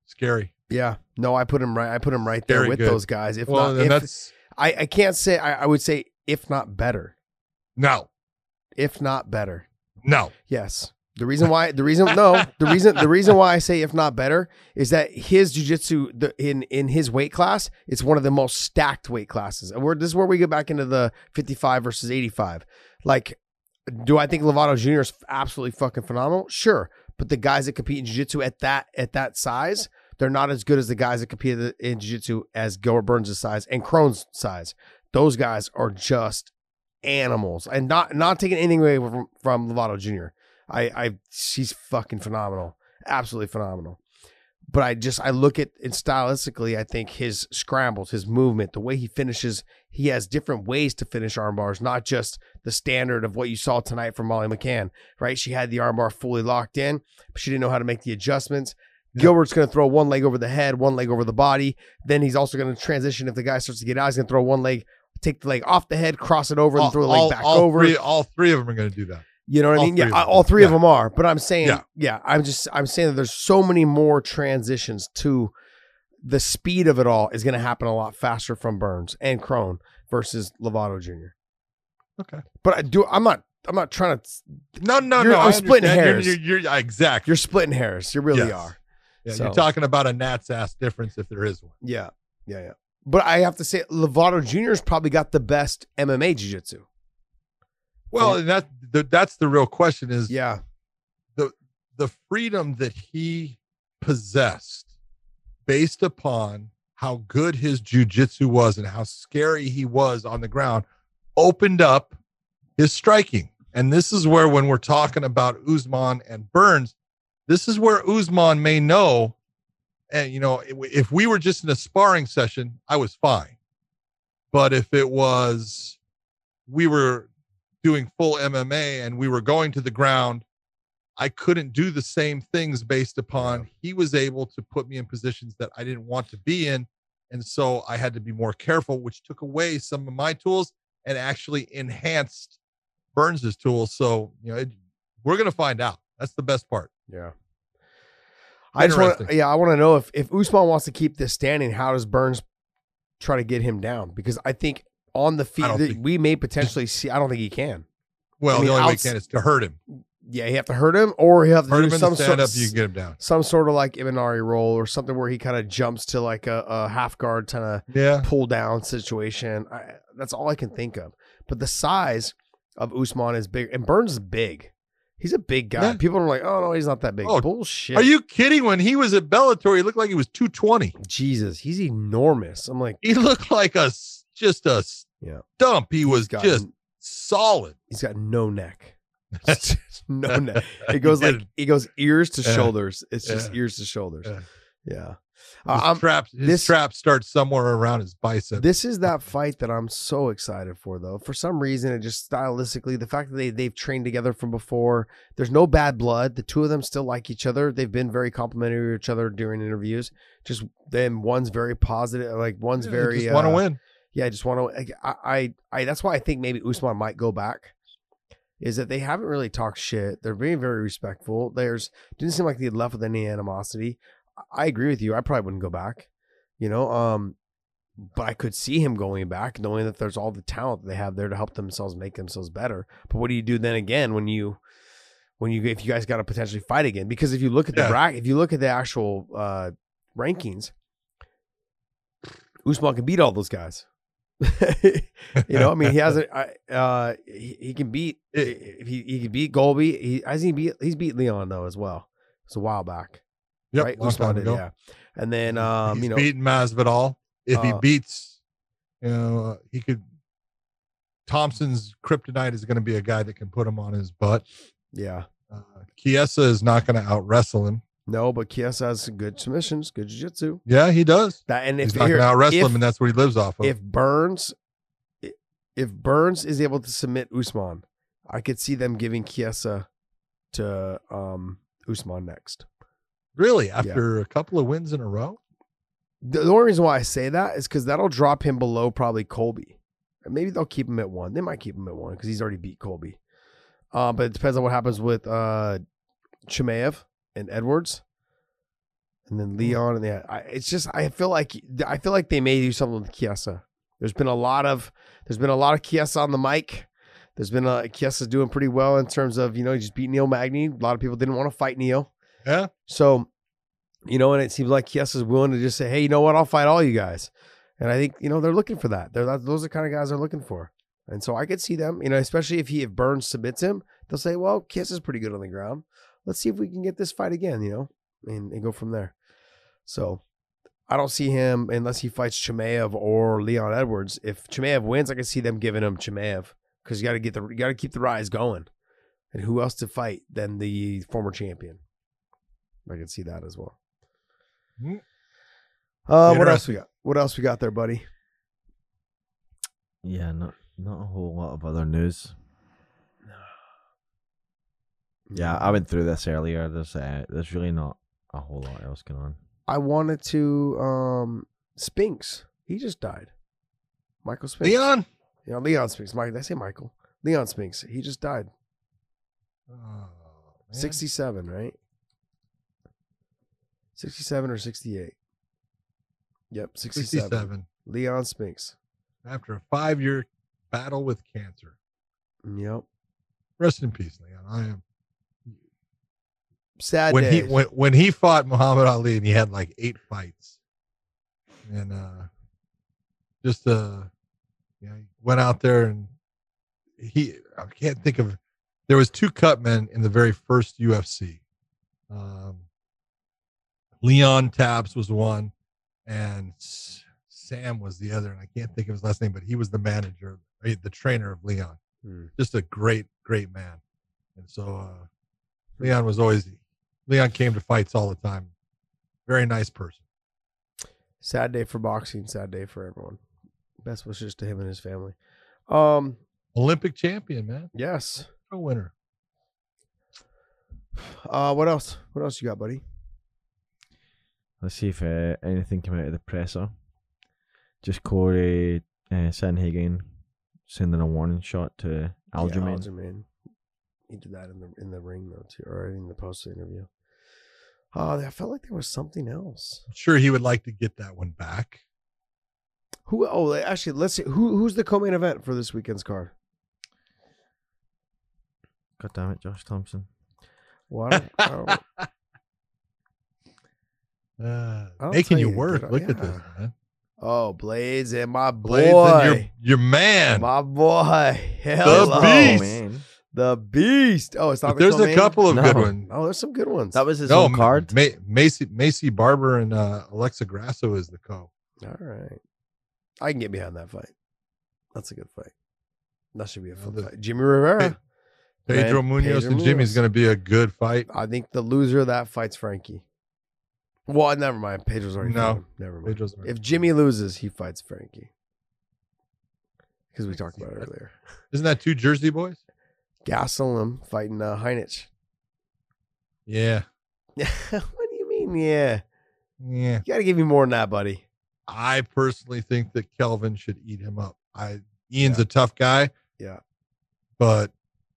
scary. Yeah. No, I put him right. I put him right there Very with good. those guys. If well, not, if, that's I, I can't say. I, I would say if not better. no, If not better. no. Yes. The reason why the reason no the reason the reason why I say if not better is that his jujitsu in in his weight class it's one of the most stacked weight classes. And we're this is where we get back into the 55 versus 85 like do I think Lovato Jr. is absolutely fucking phenomenal? Sure. But the guys that compete in jiu-jitsu at that at that size they're not as good as the guys that compete in jiu-jitsu as Gilbert Burns' size and Kron's size. Those guys are just animals. And not not taking anything away from, from Lovato Jr. I, I, she's fucking phenomenal, absolutely phenomenal. But I just, I look at and stylistically. I think his scrambles, his movement, the way he finishes, he has different ways to finish arm bars, not just the standard of what you saw tonight from Molly McCann. Right? She had the arm bar fully locked in, but she didn't know how to make the adjustments. Gilbert's going to throw one leg over the head, one leg over the body. Then he's also going to transition. If the guy starts to get out, he's going to throw one leg, take the leg off the head, cross it over, and All, throw the leg all- back all over. Three, all three of them are going to do that. You know what I mean? Yeah, of I- them. all three of them are. But I'm saying, yeah. Yeah. I'm just, I'm saying that there's so many more transitions to the speed of it all is going to happen a lot faster from Burns and Kron versus Lovato Jr. Okay. But I do, I'm not, I'm not trying to. No, no, no. I'm I splitting hairs. You're, you're, you're- exactly. You're splitting hairs. You really Yes. are. Yeah, so- You're talking about a gnat's ass difference if there is one. Yeah, yeah, yeah. But I have to say, Lovato Jr.'s probably got the best MMA jiu-jitsu. Well, and that the, that's the real question is Yeah, the the freedom that he possessed based upon how good his jujitsu was and how scary he was on the ground opened up his striking. And this is where, when we're talking about Usman and Burns, this is where Usman may know. And, you know, if- if we were just in a sparring session, I was fine. But if it was, we were doing full MMA and we were going to the ground I couldn't do the same things based upon he was able to put me in positions that I didn't want to be in. And so I had to be more careful, which took away some of my tools and actually enhanced Burns's tools. So, you know, it, we're going to find out. That's the best part. yeah. I just want, yeah, I want to know if if Usman wants to keep this standing, how does Burns try to get him down? Because I think on the don't think- we may potentially see. I don't think he can. Well, I mean, the only way outs- he can is to hurt him. Yeah, you have to hurt him, or you have to Hurt do him some sort of you can get him down. some sort of like Imanari roll or something where he kind of jumps to like a, a half guard kind of Yeah. pull down situation. I, that's all I can think of. But the size of Usman is big, and Burns is big. He's a big guy. Yeah. People are like, "Oh no, he's not that big." Oh, Bullshit. Are you kidding? When he was at Bellator, he looked like he was 220. Jesus, he's enormous. I'm like, He looked like a just a Yeah. Dump. He was he's just solid. he's got no neck. no neck. It goes like it goes ears to shoulders. It's just Yeah. ears to shoulders. Yeah. Yeah. His Uh, I'm- trap, his this- trap starts somewhere around his bicep. This is that fight that I'm so excited for, though. For some reason, it just stylistically, the fact that they they've trained together from before. There's no bad blood. The two of them still like each other. They've been very complimentary to each other during interviews. Just then, one's very positive, like one's Yeah, very just want to uh, win. Yeah, I just want to. I, I, I. That's why I think maybe Usman might go back. Is that they haven't really talked shit. They're being very respectful. There's didn't seem like they had left with any animosity. I- I agree with you. I probably wouldn't go back. You know, um, but I could see him going back, knowing that there's all the talent they have there to help themselves make themselves better. But what do you do then again when you when you if you guys got to potentially fight again? Because if you look at the Yeah. bracket, if you look at the actual uh, rankings, Usman can beat all those guys. you know, I mean, he has a I- uh, he, he can beat if he he can beat Colby. He has he beat he's beat Leon though as well. It's a while back, Yep, right? long time ago. yeah. And then um, He's you know, beaten Masvidal. If he Uh, beats, you know, uh, he could. Thompson's kryptonite is going to be a guy that can put him on his butt. yeah. Uh, Chiesa is not going to out wrestle him. No, but Chiesa has some good submissions, good jiu-jitsu. Yeah, he does. That and He's if not here, out wrestle him, and that's what he lives off of. if Burns if Burns is able to submit Usman, I could see them giving Chiesa to um Usman next. really, after a couple of wins in a row, The, the only reason why I say that is because that'll drop him below probably Colby. And maybe they'll keep him at one. They might keep him at one because he's already beat Colby. Uh, but it depends on what happens with uh, Chimaev and Edwards, and then mm. Leon. And the, I, it's just I feel like I feel like they may do something with Chiesa. There's been a lot of there's been a lot of Chiesa on the mic. There's been a Kiesa's doing pretty well in terms of you know he just beat Neil Magny. A lot of people didn't want to fight Neil. yeah, So, you know, and it seems like Kies is willing to just say, "Hey, you know what? I'll fight all you guys." And I think you know they're looking for that. They're that, those are the kind of guys they're looking for. And so I could see them, you know, especially if he if Burns submits him, they'll say, "Well, Kies is pretty good on the ground. Let's see if we can get this fight again," you know, and, and go from there. So. I don't see him unless he fights Chimaev or Leon Edwards. If Chimaev wins, I can see them giving him Chimaev because you got to get the you got to keep the rise going. And who else to fight than the former champion? I can see that as well. Mm. Uh, what else we got? What else we got there, buddy? Yeah, not not a whole lot of other news. Yeah, I went through this earlier. There's uh, there's really not a whole lot else going on. I wanted to um Spinks. He just died. Michael Spinks. Leon. Yeah, Leon Spinks. Mike, did I say Michael? Leon Spinks. He just died. Oh, 67, right? 67 or 68. Yep, 67. 67 Leon Spinks. after a five-year battle with cancer. Yep. Rest in peace, Leon. I am Sad when he days. when when he fought Muhammad Ali and he had like eight fights, and uh, just uh, yeah, he went out there and he I can't think of there was two cutmen in the very first UFC. Um, Leon Tabbs was one, and Sam was the other, and I can't think of his last name, but he was the manager, eh, the trainer of Leon. Hmm. Just a great, great man. And so uh, Leon was always Leon came to fights all the time. Very nice person. Sad day for boxing. Sad day for everyone. Best wishes to him and his family. Um. Olympic champion, man. Yes. A winner. Uh. What else? What else you got, buddy? Let's see if uh, anything came out of the presser. Just Cory uh, Sandhagen sending a warning shot to Aljamain. Yeah, Aljamain. He did that in the in the ring though too, or in the post interview. Uh, I felt like there was something else. I'm sure he would like to get that one back. Who? Oh, actually, let's see. Who who's the co-main event for this weekend's card? God damn it, Josh Thompson. Well, I don't, I don't, Uh, making you you, work. did I- Look at this, man. oh, Blaydes and my boy, Blaydes and your, your man. my boy, hello, beast. man. The beast. Oh, it's not. But the there's a couple of No. good ones. Oh, there's some good ones. That was his No, own card. Ma- Maycee Maycee Barber and uh, Alexa Grasso is the co. All right. I can get behind that fight. That's a good fight. That should be a fun the- fight. Jimmy Rivera. Pedro Man, Munhoz Pedro and Jimmy's Munhoz. going to be a good fight. I think the loser of that fights Frankie. Well, never mind. Pedro's already No. fought him. Never mind. Pedro's If Jimmy loses, he fights Frankie. Because we talked about it earlier. Isn't that two Jersey boys? Gastelum fighting uh, Heinisch. Yeah. what do you mean? Yeah. Yeah. You got to give me more than that, buddy. I personally think that Kelvin should eat him up. I Ian's Yeah. a tough guy. Yeah. But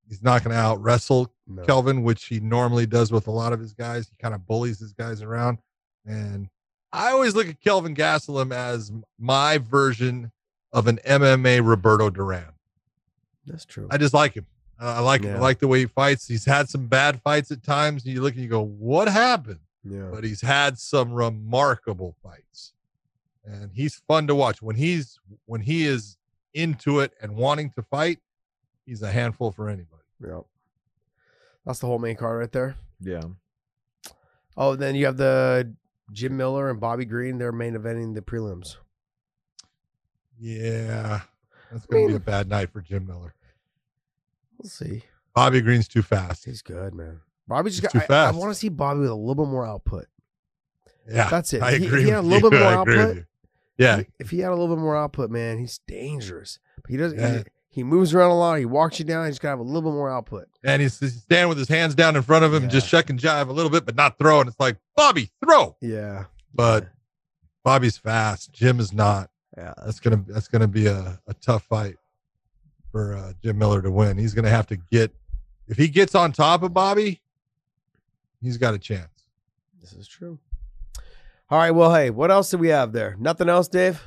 he's not going to out wrestle No. Kelvin, which he normally does with a lot of his guys. He kind of bullies his guys around. And I always look at Kelvin Gastelum as my version of an MMA Roberto Duran. That's true. I just like him. Uh, I like him. I like the way he fights. He's had some bad fights at times, and you look and you go, "What happened?" yeah. But he's had some remarkable fights, and he's fun to watch. When he's when he is into it and wanting to fight, he's a handful for anybody. Yeah. That's the whole main card right there. Yeah. Oh, then you have the Jim Miller and Bobby Green. They're main eventing the prelims. Yeah, that's gonna be mean- a bad night for Jim Miller. We'll see. Bobby Green's too fast. He's good, man. Bobby just He's got. too I- I, fast. want to see Bobby with a little bit more output. Yeah, That's it. I He- agree. he had a with little bit more I agree with output. you. Yeah, if he had a little bit more output, man, he's dangerous. But he doesn't. Yeah. He, he moves around a lot. He walks you down. He's got to have a little bit more output. and he's, he's standing with his hands down in front of him, just check and jive a little bit, but not throwing. It's like Bobby, throw. Yeah. But Bobby's fast. Jim is not. Yeah. That's gonna that's gonna be a, a tough fight for uh, Jim Miller to win. He's gonna have to get if he gets on top of Bobby, he's got a chance. This is true. All right. Well, hey, what else do we have there? Nothing else, Dave.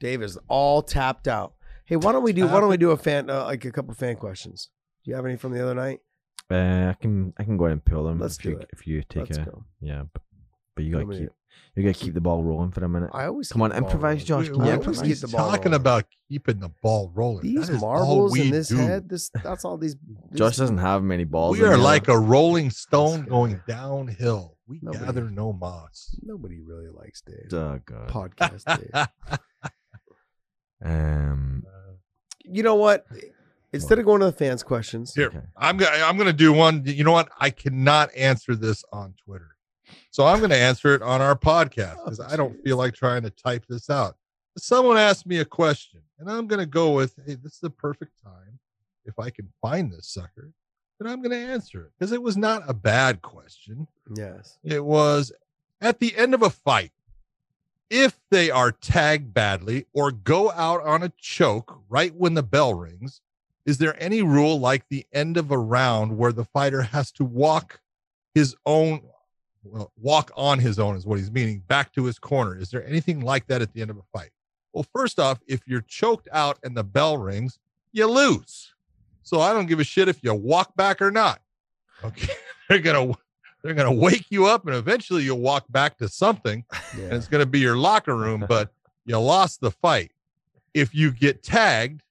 Dave is all tapped out. Hey, why don't we do? Why don't we do a fan uh, like a couple fan questions? Do you have any from the other night? Uh, I can I can go ahead and pull them. Let's if do you, it. If you take Let's a go. yeah, but, but you gotta Let me- keep you gotta keep the ball rolling for a minute. I always Come on, improvise, rolling. Josh. We- Come we- on, Yeah, please keep the ball talking rolling. about keeping the ball rolling. These That is all marbles in this do. head. This that's all these. these- Josh doesn't have many balls. We are there. like a rolling stone going downhill. We Nobody- gather no moss. Nobody really likes Dave. Oh god. Podcast Dave. Um. You know what? Instead of going to the fans' questions, Here, Okay. I'm gonna I'm gonna do one. You know what? I cannot answer this on Twitter, so I'm gonna answer it on our podcast because Oh, I don't feel like trying to type this out. Someone asked me a question, and I'm gonna go with, "Hey, this is the perfect time. If I can find this sucker, then I'm gonna answer it because it was not a bad question. yes. It was at the end of a fight. If they are tagged badly or go out on a choke right when the bell rings, is there any rule like the end of a round where the fighter has to walk his own, well, walk on his own is what he's meaning, back to his corner? Is there anything like that at the end of a fight? Well, first off, if you're choked out and the bell rings, you lose. So I don't give a shit if you walk back or not. Okay. They're gonna they're gonna wake you up and eventually you'll walk back to something and it's gonna be your locker room, but you lost the fight. If you get tagged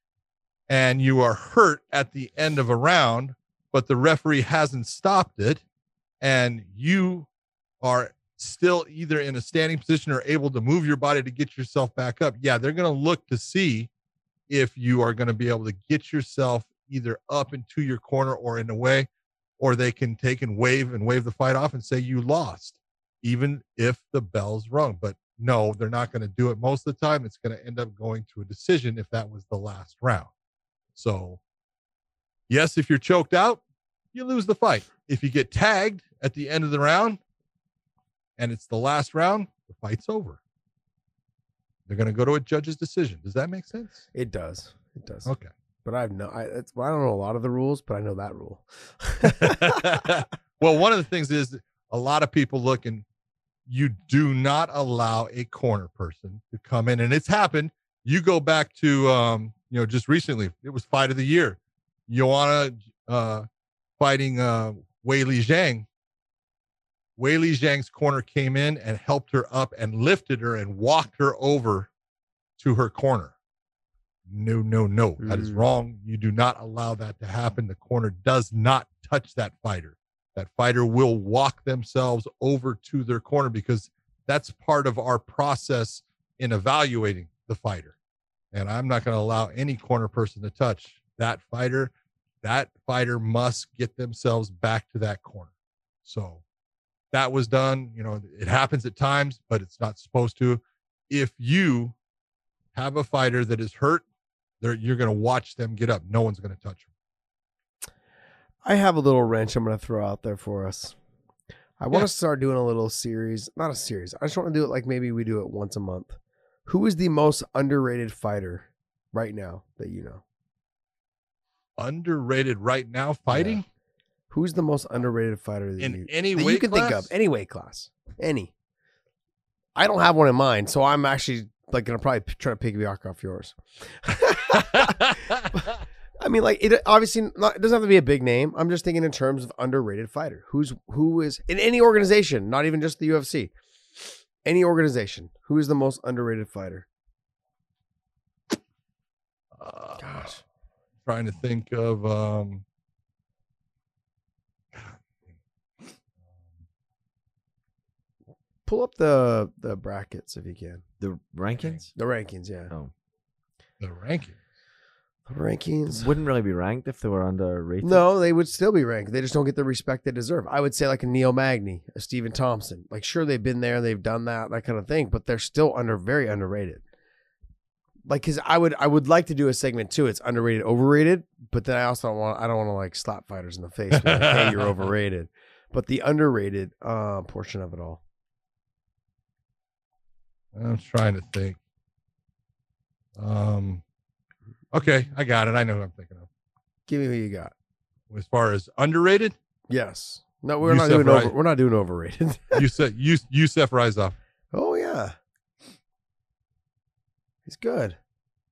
and you are hurt at the end of a round, but the referee hasn't stopped it, and you are still either in a standing position or able to move your body to get yourself back up, yeah, they're going to look to see if you are going to be able to get yourself either up into your corner or in a way, or they can take and wave and wave the fight off and say you lost, even if the bell's rung. But no, they're not going to do it most of the time. It's going to end up going to a decision if that was the last round. So, yes, if you're choked out, you lose the fight. If you get tagged at the end of the round and it's the last round, the fight's over. They're going to go to a judge's decision. Does that make sense? It does. It does. Okay. But I've no. I, well, I don't know a lot of the rules, but I know that rule. well, one of the things is a lot of people look and you do not allow a corner person to come in, and it's happened. You go back to um, you know, just recently, it was fight of the year. Joanna uh fighting uh Weili Zhang. Weili Zhang's corner came in and helped her up and lifted her and walked her over to her corner. No, no, no. That is Mm. wrong. You do not allow that to happen. The corner does not touch that fighter. That fighter will walk themselves over to their corner because that's part of our process in evaluating the fighter. And I'm not going to allow any corner person to touch that fighter. That fighter must get themselves back to that corner. So that was done. You know, it happens at times, but it's not supposed to. If you have a fighter that is hurt, you're going to watch them get up. No one's going to touch them. I have a little wrench I'm going to throw out there for us. I want Yeah. to start doing a little series, not a series. I just want to do it like maybe we do it once a month. Who is the most underrated fighter right now that you know? Underrated right now fighting Who's the most underrated fighter that in you, any that weight you can think class? of? Any weight class, any. I don't have one in mind, so I'm actually like gonna probably p- try to piggyback off yours. I mean, like it obviously not, it doesn't have to be a big name. I'm just thinking in terms of underrated fighter. Who's who is in any organization, not even just the UFC. Any organization, who is the most underrated fighter? Uh, Gosh. trying to think of um Pull up the the brackets if you can. The rankings The rankings, yeah. Oh. the ranking. The rankings. wouldn't really be ranked if they were underrated. No, they would still be ranked. They just don't get the respect they deserve. I would say like a Neil Magny, a Stephen Thompson. Like sure they've been there, they've done that, that kind of thing, but they're still under very underrated. Like cuz I would I would like to do a segment too. It's underrated, overrated, but then I also don't want I don't want to like slap fighters in the face like, hey, you're overrated. But the underrated uh portion of it all. I'm trying to think. Um okay, I got it. I know who I'm thinking of. Give me who you got. As far as underrated, Yes. No, we're not doing over, we're not doing overrated. Yusef Yus- Yusuf Raisov. oh yeah. He's good.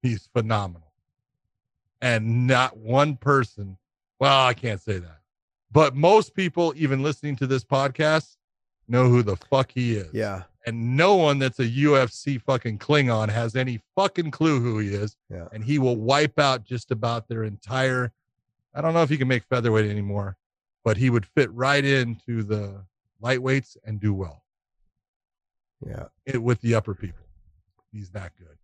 He's phenomenal. And not one person, well, I can't say that. But most people, even listening to this podcast, know who the fuck he is. Yeah. And no one that's a UFC fucking Klingon has any fucking clue who he is. Yeah. And he will wipe out just about their entire. I don't know if he can make featherweight anymore, but he would fit right into the lightweights and do well Yeah. it, with the upper people. He's that good.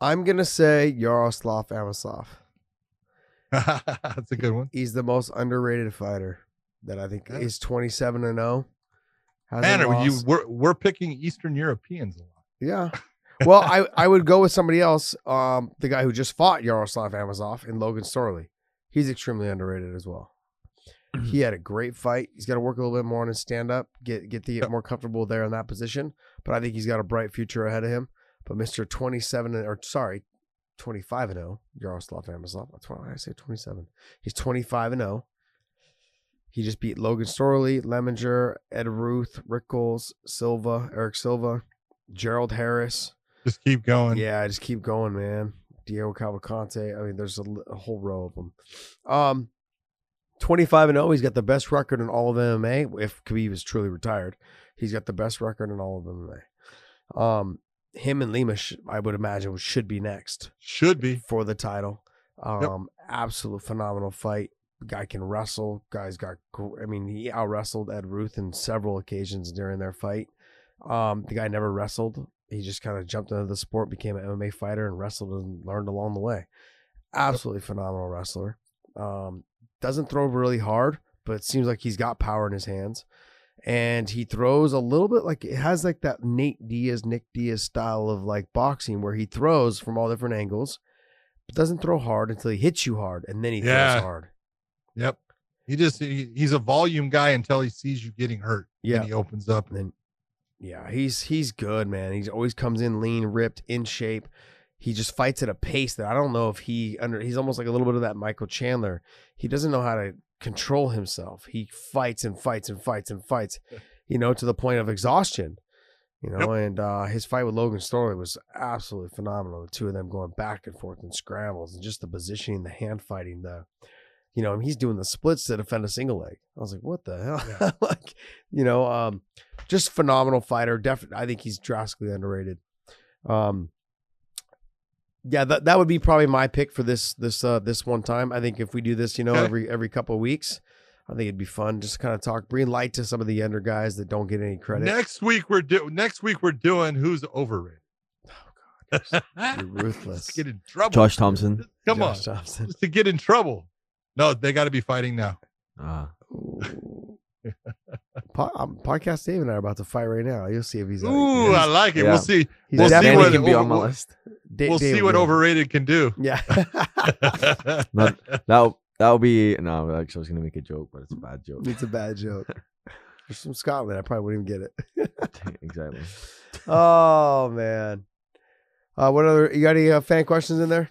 I'm gonna say Yaroslav Amosov. That's a good one. He's the most underrated fighter that I think Yeah. is 27 and 0. Are you we're we're picking Eastern Europeans a lot. Yeah. Well, I, I would go with somebody else. Um, the guy who just fought Yaroslav Amosov and Logan Storley. He's extremely underrated as well. he had a great fight. He's got to work a little bit more on his stand up, get get to get more comfortable there in that position. But I think he's got a bright future ahead of him. But Mister Twenty Seven or sorry, twenty five and zero, Yaroslav Amosov. That's why I say twenty seven. He's twenty five and zero. He just beat Logan Storley, Leminger, Ed Ruth, Rickels, Silva, Erick Silva, Gerald Harris. Just keep going. Yeah, just keep going, man. Diego Cavalcante. I mean, there's a, a whole row of them. Um, 25 and 0. He's got the best record in all of MMA. If Khabib is truly retired, he's got the best record in all of MMA. Um, him and Lima, sh- I would imagine, should be next Should be. for the title. Um, absolute phenomenal fight. Guy can wrestle. Guy's got. I mean, he out wrestled Ed Ruth in several occasions during their fight. Um, the guy never wrestled. He just kind of jumped into the sport, became an MMA fighter, and wrestled and learned along the way. Absolutely phenomenal wrestler. Um, doesn't throw really hard, but it seems like he's got power in his hands. And he throws a little bit like it has like that Nate Diaz, Nick Diaz style of like boxing where he throws from all different angles, but doesn't throw hard until he hits you hard, and then he Yeah. throws hard. Yep. He just he, he's a volume guy until he sees you getting hurt. Yeah. And he opens up. And then, yeah, he's he's good, man. He always comes in lean, ripped, in shape. He just fights at a pace that I don't know if he under. He's almost like a little bit of that Michael Chandler. He doesn't know how to control himself. He fights and fights and fights and fights, you know, to the point of exhaustion. You know, and uh, his fight with Logan Storley was absolutely phenomenal. The two of them going back and forth in scrambles and just the positioning, the hand fighting, the you know, he's doing the splits to defend a single leg. I was like, what the hell? Yeah. like, you know, um, just phenomenal fighter. Definitely, I think he's drastically underrated. Um, yeah, that that would be probably my pick for this this uh this one time. I think if we do this, you know, every every couple of weeks, I think it'd be fun just kind of talk, bring light to some of the younger guys that don't get any credit. Next week we're do next week we're doing who's overrated. Oh God, you're ruthless. Get in trouble. Josh Thompson. Come Josh on. Thompson. Just to get in trouble. No, they got to be fighting now. Ah, Ooh. Po- um, Podcast Dave and I are about to fight right now. You'll see if he's. Ooh, I like it. Yeah. We'll see. he's we'll see what- can be on my we'll- list. Da- we'll Dave see what do overrated can do. Yeah. Not, that'll that'll be no. Actually, I was gonna make a joke, but it's a bad joke. it's a bad joke. You're from Scotland. I probably wouldn't even get it. exactly. oh man. Uh, what other? You got any uh, fan questions in there?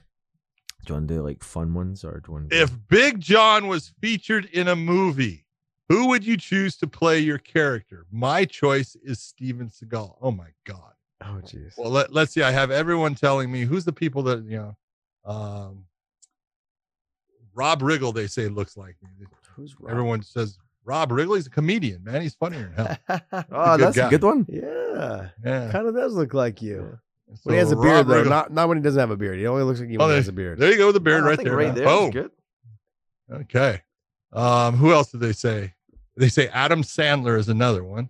Do you want to do like fun ones or do you want to do- If Big John was featured in a movie, Who would you choose to play your character? My choice is Steven Seagal. Oh my god. Oh jeez. Well, let, let's see. I have everyone telling me who's the people that you know. Um, Rob Riggle, they say looks like me. Who's Rob? Everyone says Rob Riggle. He's a comedian, man. He's funnier than hell. Oh, good that's guy. a good one. Yeah. Yeah. Kind of does look like you. So When he has a Rob beard, though. Riggle- Not not when he doesn't have a beard. He only looks like you Oh, he has a beard. There you go with the beard I right there. Right there. Boom. good. Okay. Um, who else did they say? They say Adam Sandler is another one.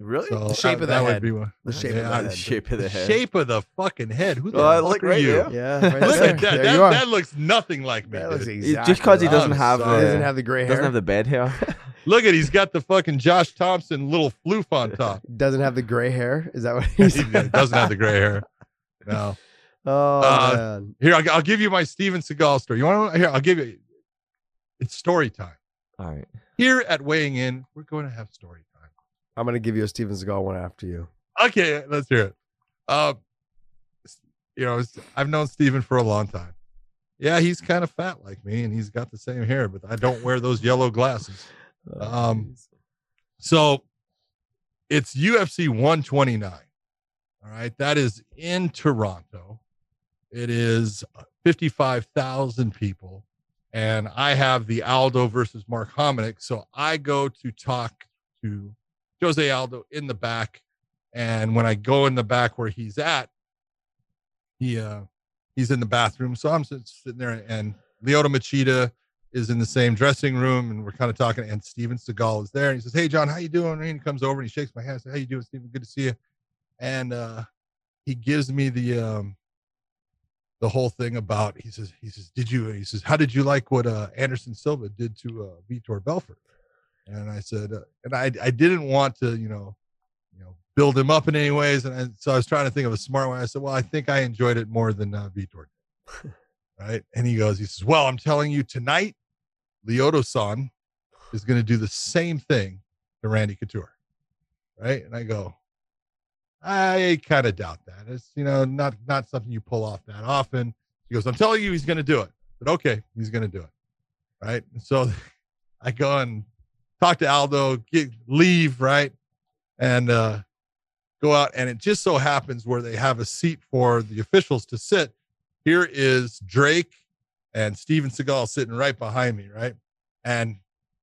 Really? So The shape that, of the that head. would be one. The shape Yeah, of the I- head. the shape of the The head. shape of the fucking head. Who the Oh, I fuck look are right you? there. Yeah. Right Look there. at that. There That, you are. that looks nothing like me. That looks dude. exactly. It's just because he like- doesn't I'm have sorry. He doesn't uh, have the gray hair. doesn't have the bad hair. Look at he's got the fucking Josh Thompson little floof on top. doesn't have the gray hair. Is that what he he's doesn't have the gray hair. No. Oh Uh, man. Here, I'll, I'll give you my Steven Seagal story. You want to? Here, I'll give you. It's story time. All right. Here at Weighing In, we're going to have story time. I'm gonna give you a Steven Seagal one after you. Okay, let's hear it. Uh, you know, I've known Steven for a long time. Yeah, he's kind of fat like me, and he's got the same hair, but I don't wear those yellow glasses. Oh, Um, So it's UFC 129. All right. That is in Toronto. It is 55,000 people. And I have the Aldo versus Mark Hominick. So I go to talk to Jose Aldo in the back. And when I go in the back where he's at, he uh he's in the bathroom. So I'm sitting there and Lyoto Machida is in the same dressing room and we're kind of talking and Steven Seagal is there and he says, Hey John, how you doing? And he comes over and he shakes my hand. I say, How you doing, Steven? Good to see you. And uh he gives me the um the whole thing about he says, he says, Did you he says, How did you like what uh Anderson Silva did to uh Vitor Belfort? And I said, uh, and I I didn't want to, you know, you know, build him up in any ways. And I, so I was trying to think of a smart one. I said, Well, I think I enjoyed it more than uh, Vitor. right. And he goes, he says, Well, I'm telling you tonight, Lyoto san is going to do the same thing to Randy Couture. Right. And I go, I kind of doubt that. It's, you know, not, not something you pull off that often. He goes, I'm telling you, he's going to do it. But okay, he's going to do it. Right. And so I go and talk to Aldo, get, leave. Right. And, uh, go out. And it just so happens where they have a seat for the officials to sit. Here is Drake and Steven Seagal sitting right behind me, right? And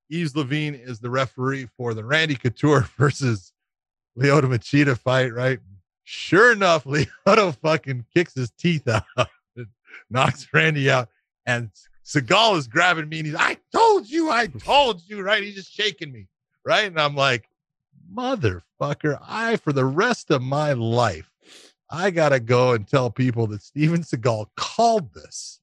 Yves Lavigne is the referee for the Randy Couture versus Lyoto Machida fight, right? Sure enough, Leota fucking kicks his teeth out, knocks Randy out, and Seagal is grabbing me and he's, I told you, I told you, right? He's just shaking me, right? And I'm like, motherfucker, I, for the rest of my life, I gotta go and tell people that Steven Seagal called this.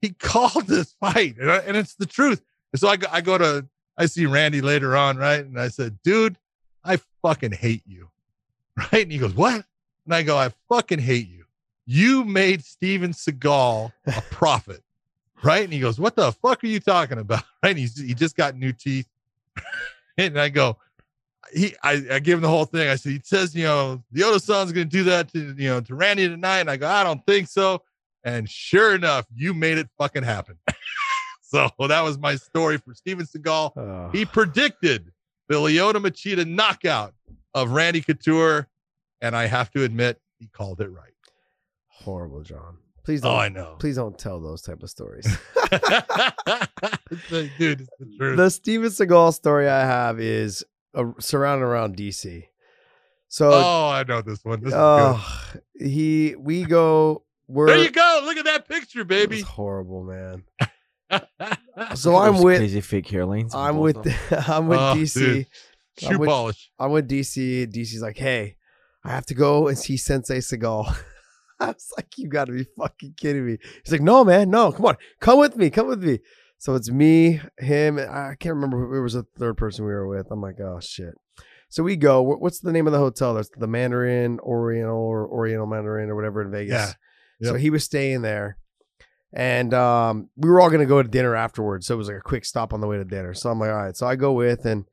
He called this fight, and, I- and it's the truth. And so I I go to, I see Randy later on, right? And I said, dude, I fucking hate you, right? And he goes, what? And I go, I fucking hate you. You made Steven Seagal a prophet, right? And he goes, what the fuck are you talking about? Right? And he's, he just got new teeth. and I go, he I, I give him the whole thing. I said, he says, you know, the other son's gonna do that to you know to Randy tonight. And I go, I don't think so. And sure enough, you made it fucking happen. so well, that was my story for Steven Seagal. Oh. He predicted the Lyoto Machida knockout of Randy Couture, and I have to admit, he called it right. horrible, John. Please don't. Oh, I know. Please don't tell those type of stories. Dude, it's the truth. the Steven Seagal story I have is uh, surrounded around DC. So, oh, I know this one. This is oh, he, we go. We're. There you go. Look at that picture, baby. horrible, man. Shoe So I'm with, crazy fake hairlines. on I'm with. I'm with Oh, DC. dude. I'm with- polish. I'm with DC. DC's like, hey, I have to go and see Sensei Seagal. I was like, you got to be fucking kidding me. He's like, no, man, no, come on, come with me, come with me. So it's me, him, and I can't remember. who- There was a third person we were with. I'm like, oh shit. So we go. What's the name of the hotel? That's the Mandarin Oriental or Oriental Mandarin or whatever in Vegas. Yeah. So he was staying there, and um, we were all gonna go to dinner afterwards. So it was like a quick stop on the way to dinner. So I'm like, all right. So I go with, and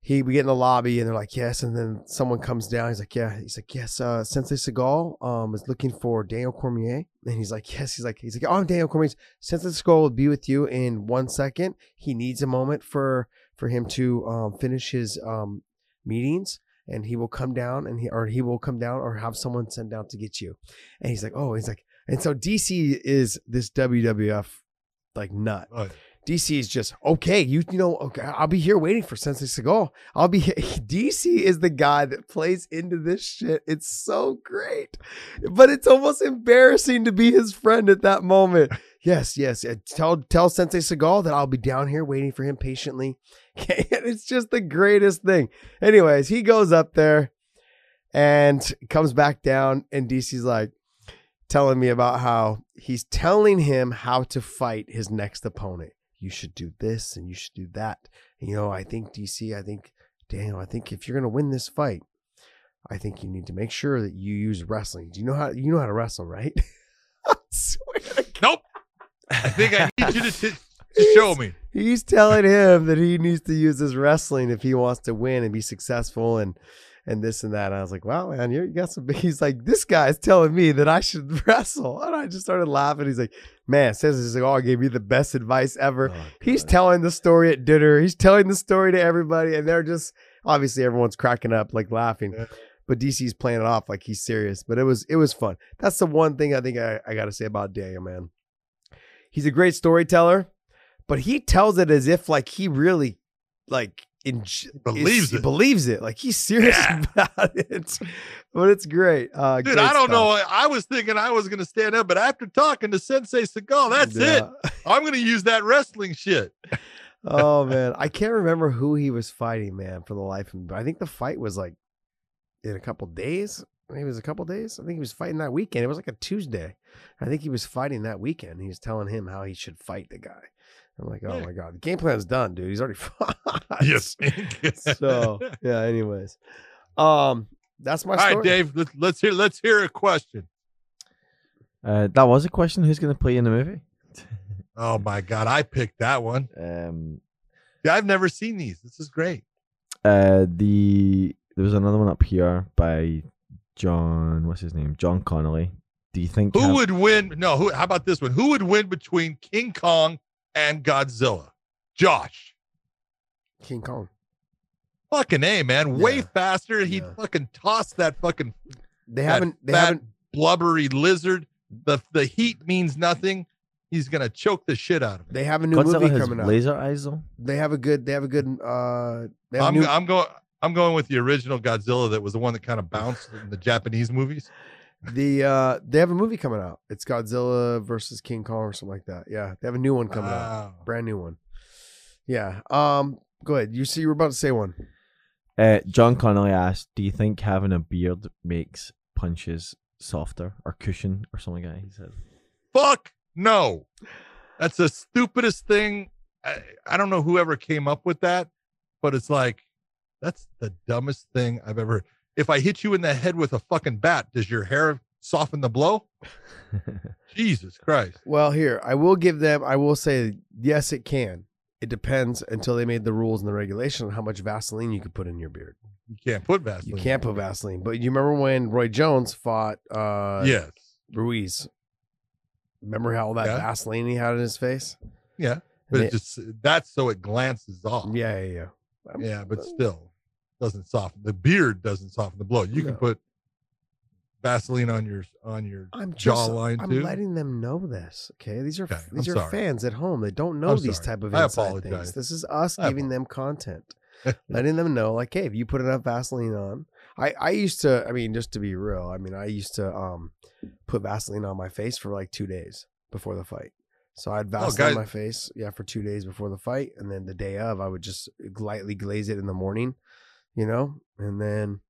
he we get in the lobby, and they're like, yes. And then someone comes down. He's like, yeah. He's like, yes. Uh, Sensei Seagal um is looking for Daniel Cormier, and he's like, yes. He's like, he's like, oh, I'm Daniel Cormier. Sensei Seagal will be with you in one second. He needs a moment for for him to um, finish his um, meetings and he will come down and he or he will come down or have someone sent down to get you. And he's like, oh, he's like, and so DC is this WWF like nut. Oh, DC is just okay. You you know okay. I'll be here waiting for Sensei Seagal. I'll be DC is the guy that plays into this shit. It's so great, but it's almost embarrassing to be his friend at that moment. Yes, yes. Uh, tell tell Sensei Seagal that I'll be down here waiting for him patiently. Okay, it's just the greatest thing. Anyways, he goes up there and comes back down, and DC's like telling me about how he's telling him how to fight his next opponent. You should do this and you should do that. And, you know, I think DC, I think Daniel, I think if you're gonna win this fight, I think you need to make sure that you use wrestling. Do you know how you know how to wrestle, right? I swear to Nope. I think I need you to, t- to show me. he's telling him that he needs to use his wrestling if he wants to win and be successful and and this and that. And I was like, wow, man, you got some. He's like, this guy's telling me that I should wrestle, and I just started laughing. He's like, man, says he's like, oh, gave you the best advice ever. Oh, He's telling the story at dinner. He's telling the story to everybody, and they're just obviously everyone's cracking up, like laughing. Yeah. But DC's playing it off like he's serious. But it was it was fun. That's the one thing I think I, I got to say about Daniel, man. He's a great storyteller, but he tells it as if like he really like in, Believes he it. believes it. Like he's serious Yeah. about it. But it's great. Uh, Dude, great I don't stuff. know. I was thinking I was going to stand up, but after talking to Sensei Seagal, that's it. I'm going to use that wrestling shit. oh man, I can't remember who he was fighting, man, for the life of me. But I think the fight was like in a couple days. I think it was a couple days. I think he was fighting that weekend. It was like a Tuesday. I think he was fighting that weekend. He was telling him how he should fight the guy. I'm like, oh Yeah. my god, the game plan's done, dude. He's already fought. Yes. so yeah. Anyways, um, that's my All story. right, Dave. Let's, let's hear. Let's hear a question. Uh, that was a question. Who's going to play in the movie? Oh my God, I picked that one. Um, Yeah, I've never seen these. This is great. uh, the there was another one up here by John. What's his name? John Connolly. Do you think? Who Cav- would win? No, who? How about this one? Who would win between King Kong and Godzilla? Josh. King Kong. Fucking a man, way Yeah. faster. He'd Yeah. fucking toss that fucking They that haven't. They fat, haven't. blubbery lizard. The the heat means nothing. He's gonna choke the shit out of him. They have a new Godzilla movie has coming out. laser eyes though. They have a good. They have a good. Uh, they have a I'm new, I'm going I'm going with the original Godzilla that was the one that kind of bounced in the Japanese movies. The uh they have a movie coming out. It's Godzilla versus King Kong or something like that. Yeah, they have a new one coming out. Brand new one. Yeah. Um go ahead. You see you were about to say one. Uh, John Connolly asked, "Do you think having a beard makes punches softer or cushion or something like that?" He said. Fuck no. That's the stupidest thing. I, I don't know whoever came up with that, but it's like that's the dumbest thing I've ever. If I hit you in the head with a fucking bat, does your hair soften the blow? Jesus Christ. Well, here, I will give them I will say yes it can. It depends until they made the rules and the regulation on how much Vaseline you could put in your beard. You can't put Vaseline. You can't put Vaseline. But you remember when Roy Jones fought uh Yes. Ruiz? Remember how all that Yeah. Vaseline he had in his face? Yeah. But they- it just that's so it glances off. yeah, yeah, yeah. Yeah, but still doesn't soften the beard doesn't soften the blow. You No. can put Vaseline on your on your I'm just, jawline I'm too. letting them know this. Okay, these are Okay, these I'm are sorry. fans at home. They don't know I'm these sorry. type of inside apologize. things. This is us I giving them content, letting them know, like, hey, if you put enough Vaseline on, I I used to. I mean, just to be real, I mean, I used to um put Vaseline on my face for like two days before the fight. So I'd Vaseline guys- on my face, yeah, for two days before the fight, and then the day of, I would just lightly glaze it in the morning, you know, and then,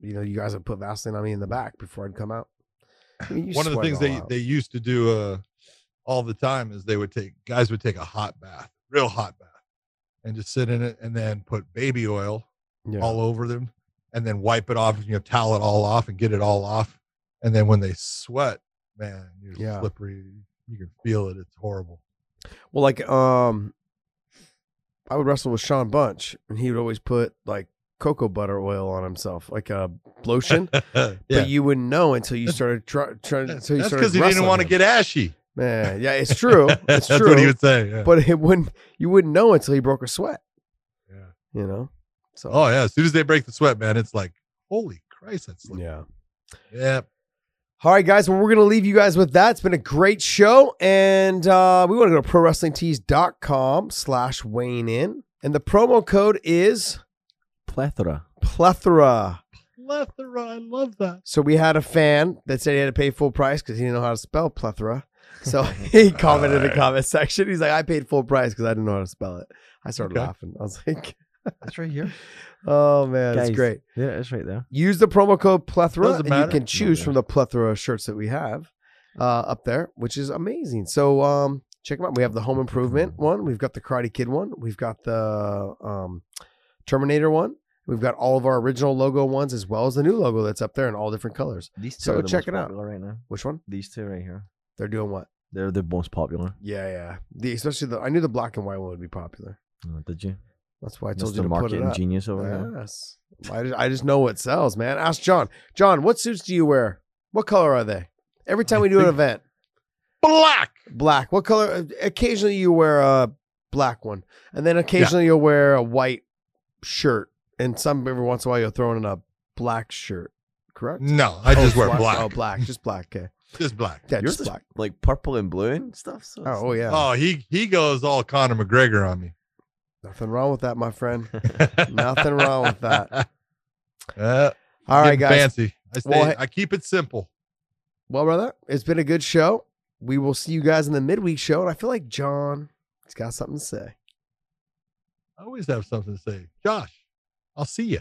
you know, you guys would put Vaseline on me in the back before I'd come out. I mean, One of the things they out. they used to do uh all the time is they would take guys would take a hot bath, real hot bath, and just sit in it and then put baby oil yeah. all over them and then wipe it off, you know, towel it all off and get it all off. And then when they sweat, man, you're Yeah. slippery. You can feel it. It's horrible. Well, like um, I would wrestle with Shawn Bunch, and he would always put like cocoa butter oil on himself, like a lotion. yeah. But you wouldn't know until you started trying. Try, That's until you started because he didn't want to get ashy. Man, yeah, it's true. It's That's true. what he would say. Yeah. But it wouldn't. You wouldn't know until he broke a sweat. Yeah. You know. So Oh yeah, as soon as they break the sweat, man, it's like, holy Christ, that's yeah. yeah. All right, guys. Well, we're going to leave you guys with that. It's been a great show. And uh, we want to go to prowrestlingtees.com slash Weighing In. And the promo code is Plethora. plethora. Plethora, I love that. So we had a fan that said he had to pay full price because he didn't know how to spell plethora. So he commented in the comment section. He's like, I paid full price because I didn't know how to spell it. I started Okay. laughing. I was like, That's right here. oh, man, that's Guys, great. Yeah, it's right there. Use the promo code plethora Doesn't and matter. you can choose yeah. from the plethora of shirts that we have uh, up there, which is amazing. So um, check them out. We have the home improvement one. We've got the Karate Kid one. We've got the um, Terminator one. We've got all of our original logo ones as well as the new logo that's up there in all different colors. These two So are the check most it out. right now. Which one? These two right here. They're doing what? They're the most popular. Yeah, yeah. The especially the I knew the black and white one would be popular. Oh, did you? That's why I told Mr. you to put it up. genius over. Yes. I just, I just know what sells, man. Ask John. John, what suits do you wear? What color are they? Every time we do an event, Black. black. What color? Uh, occasionally you wear a black one, and then occasionally you'll wear a white shirt, and some every once in a while you'll throw in a black shirt. Correct? No, I Oh, just wear black. black. Oh, black. Just black. Okay. Just black. Yeah, Yours just is black. like purple and blue and stuff. So Oh, oh yeah. Oh, he he goes all Conor McGregor on me. Nothing wrong with that, my friend. Nothing wrong with that. Uh, All right, guys. Fancy. I stay. Well, I keep it simple. Well, brother, it's been a good show. We will see you guys in the midweek show, and I feel like John has got something to say. I always have something to say. Josh, I'll see you.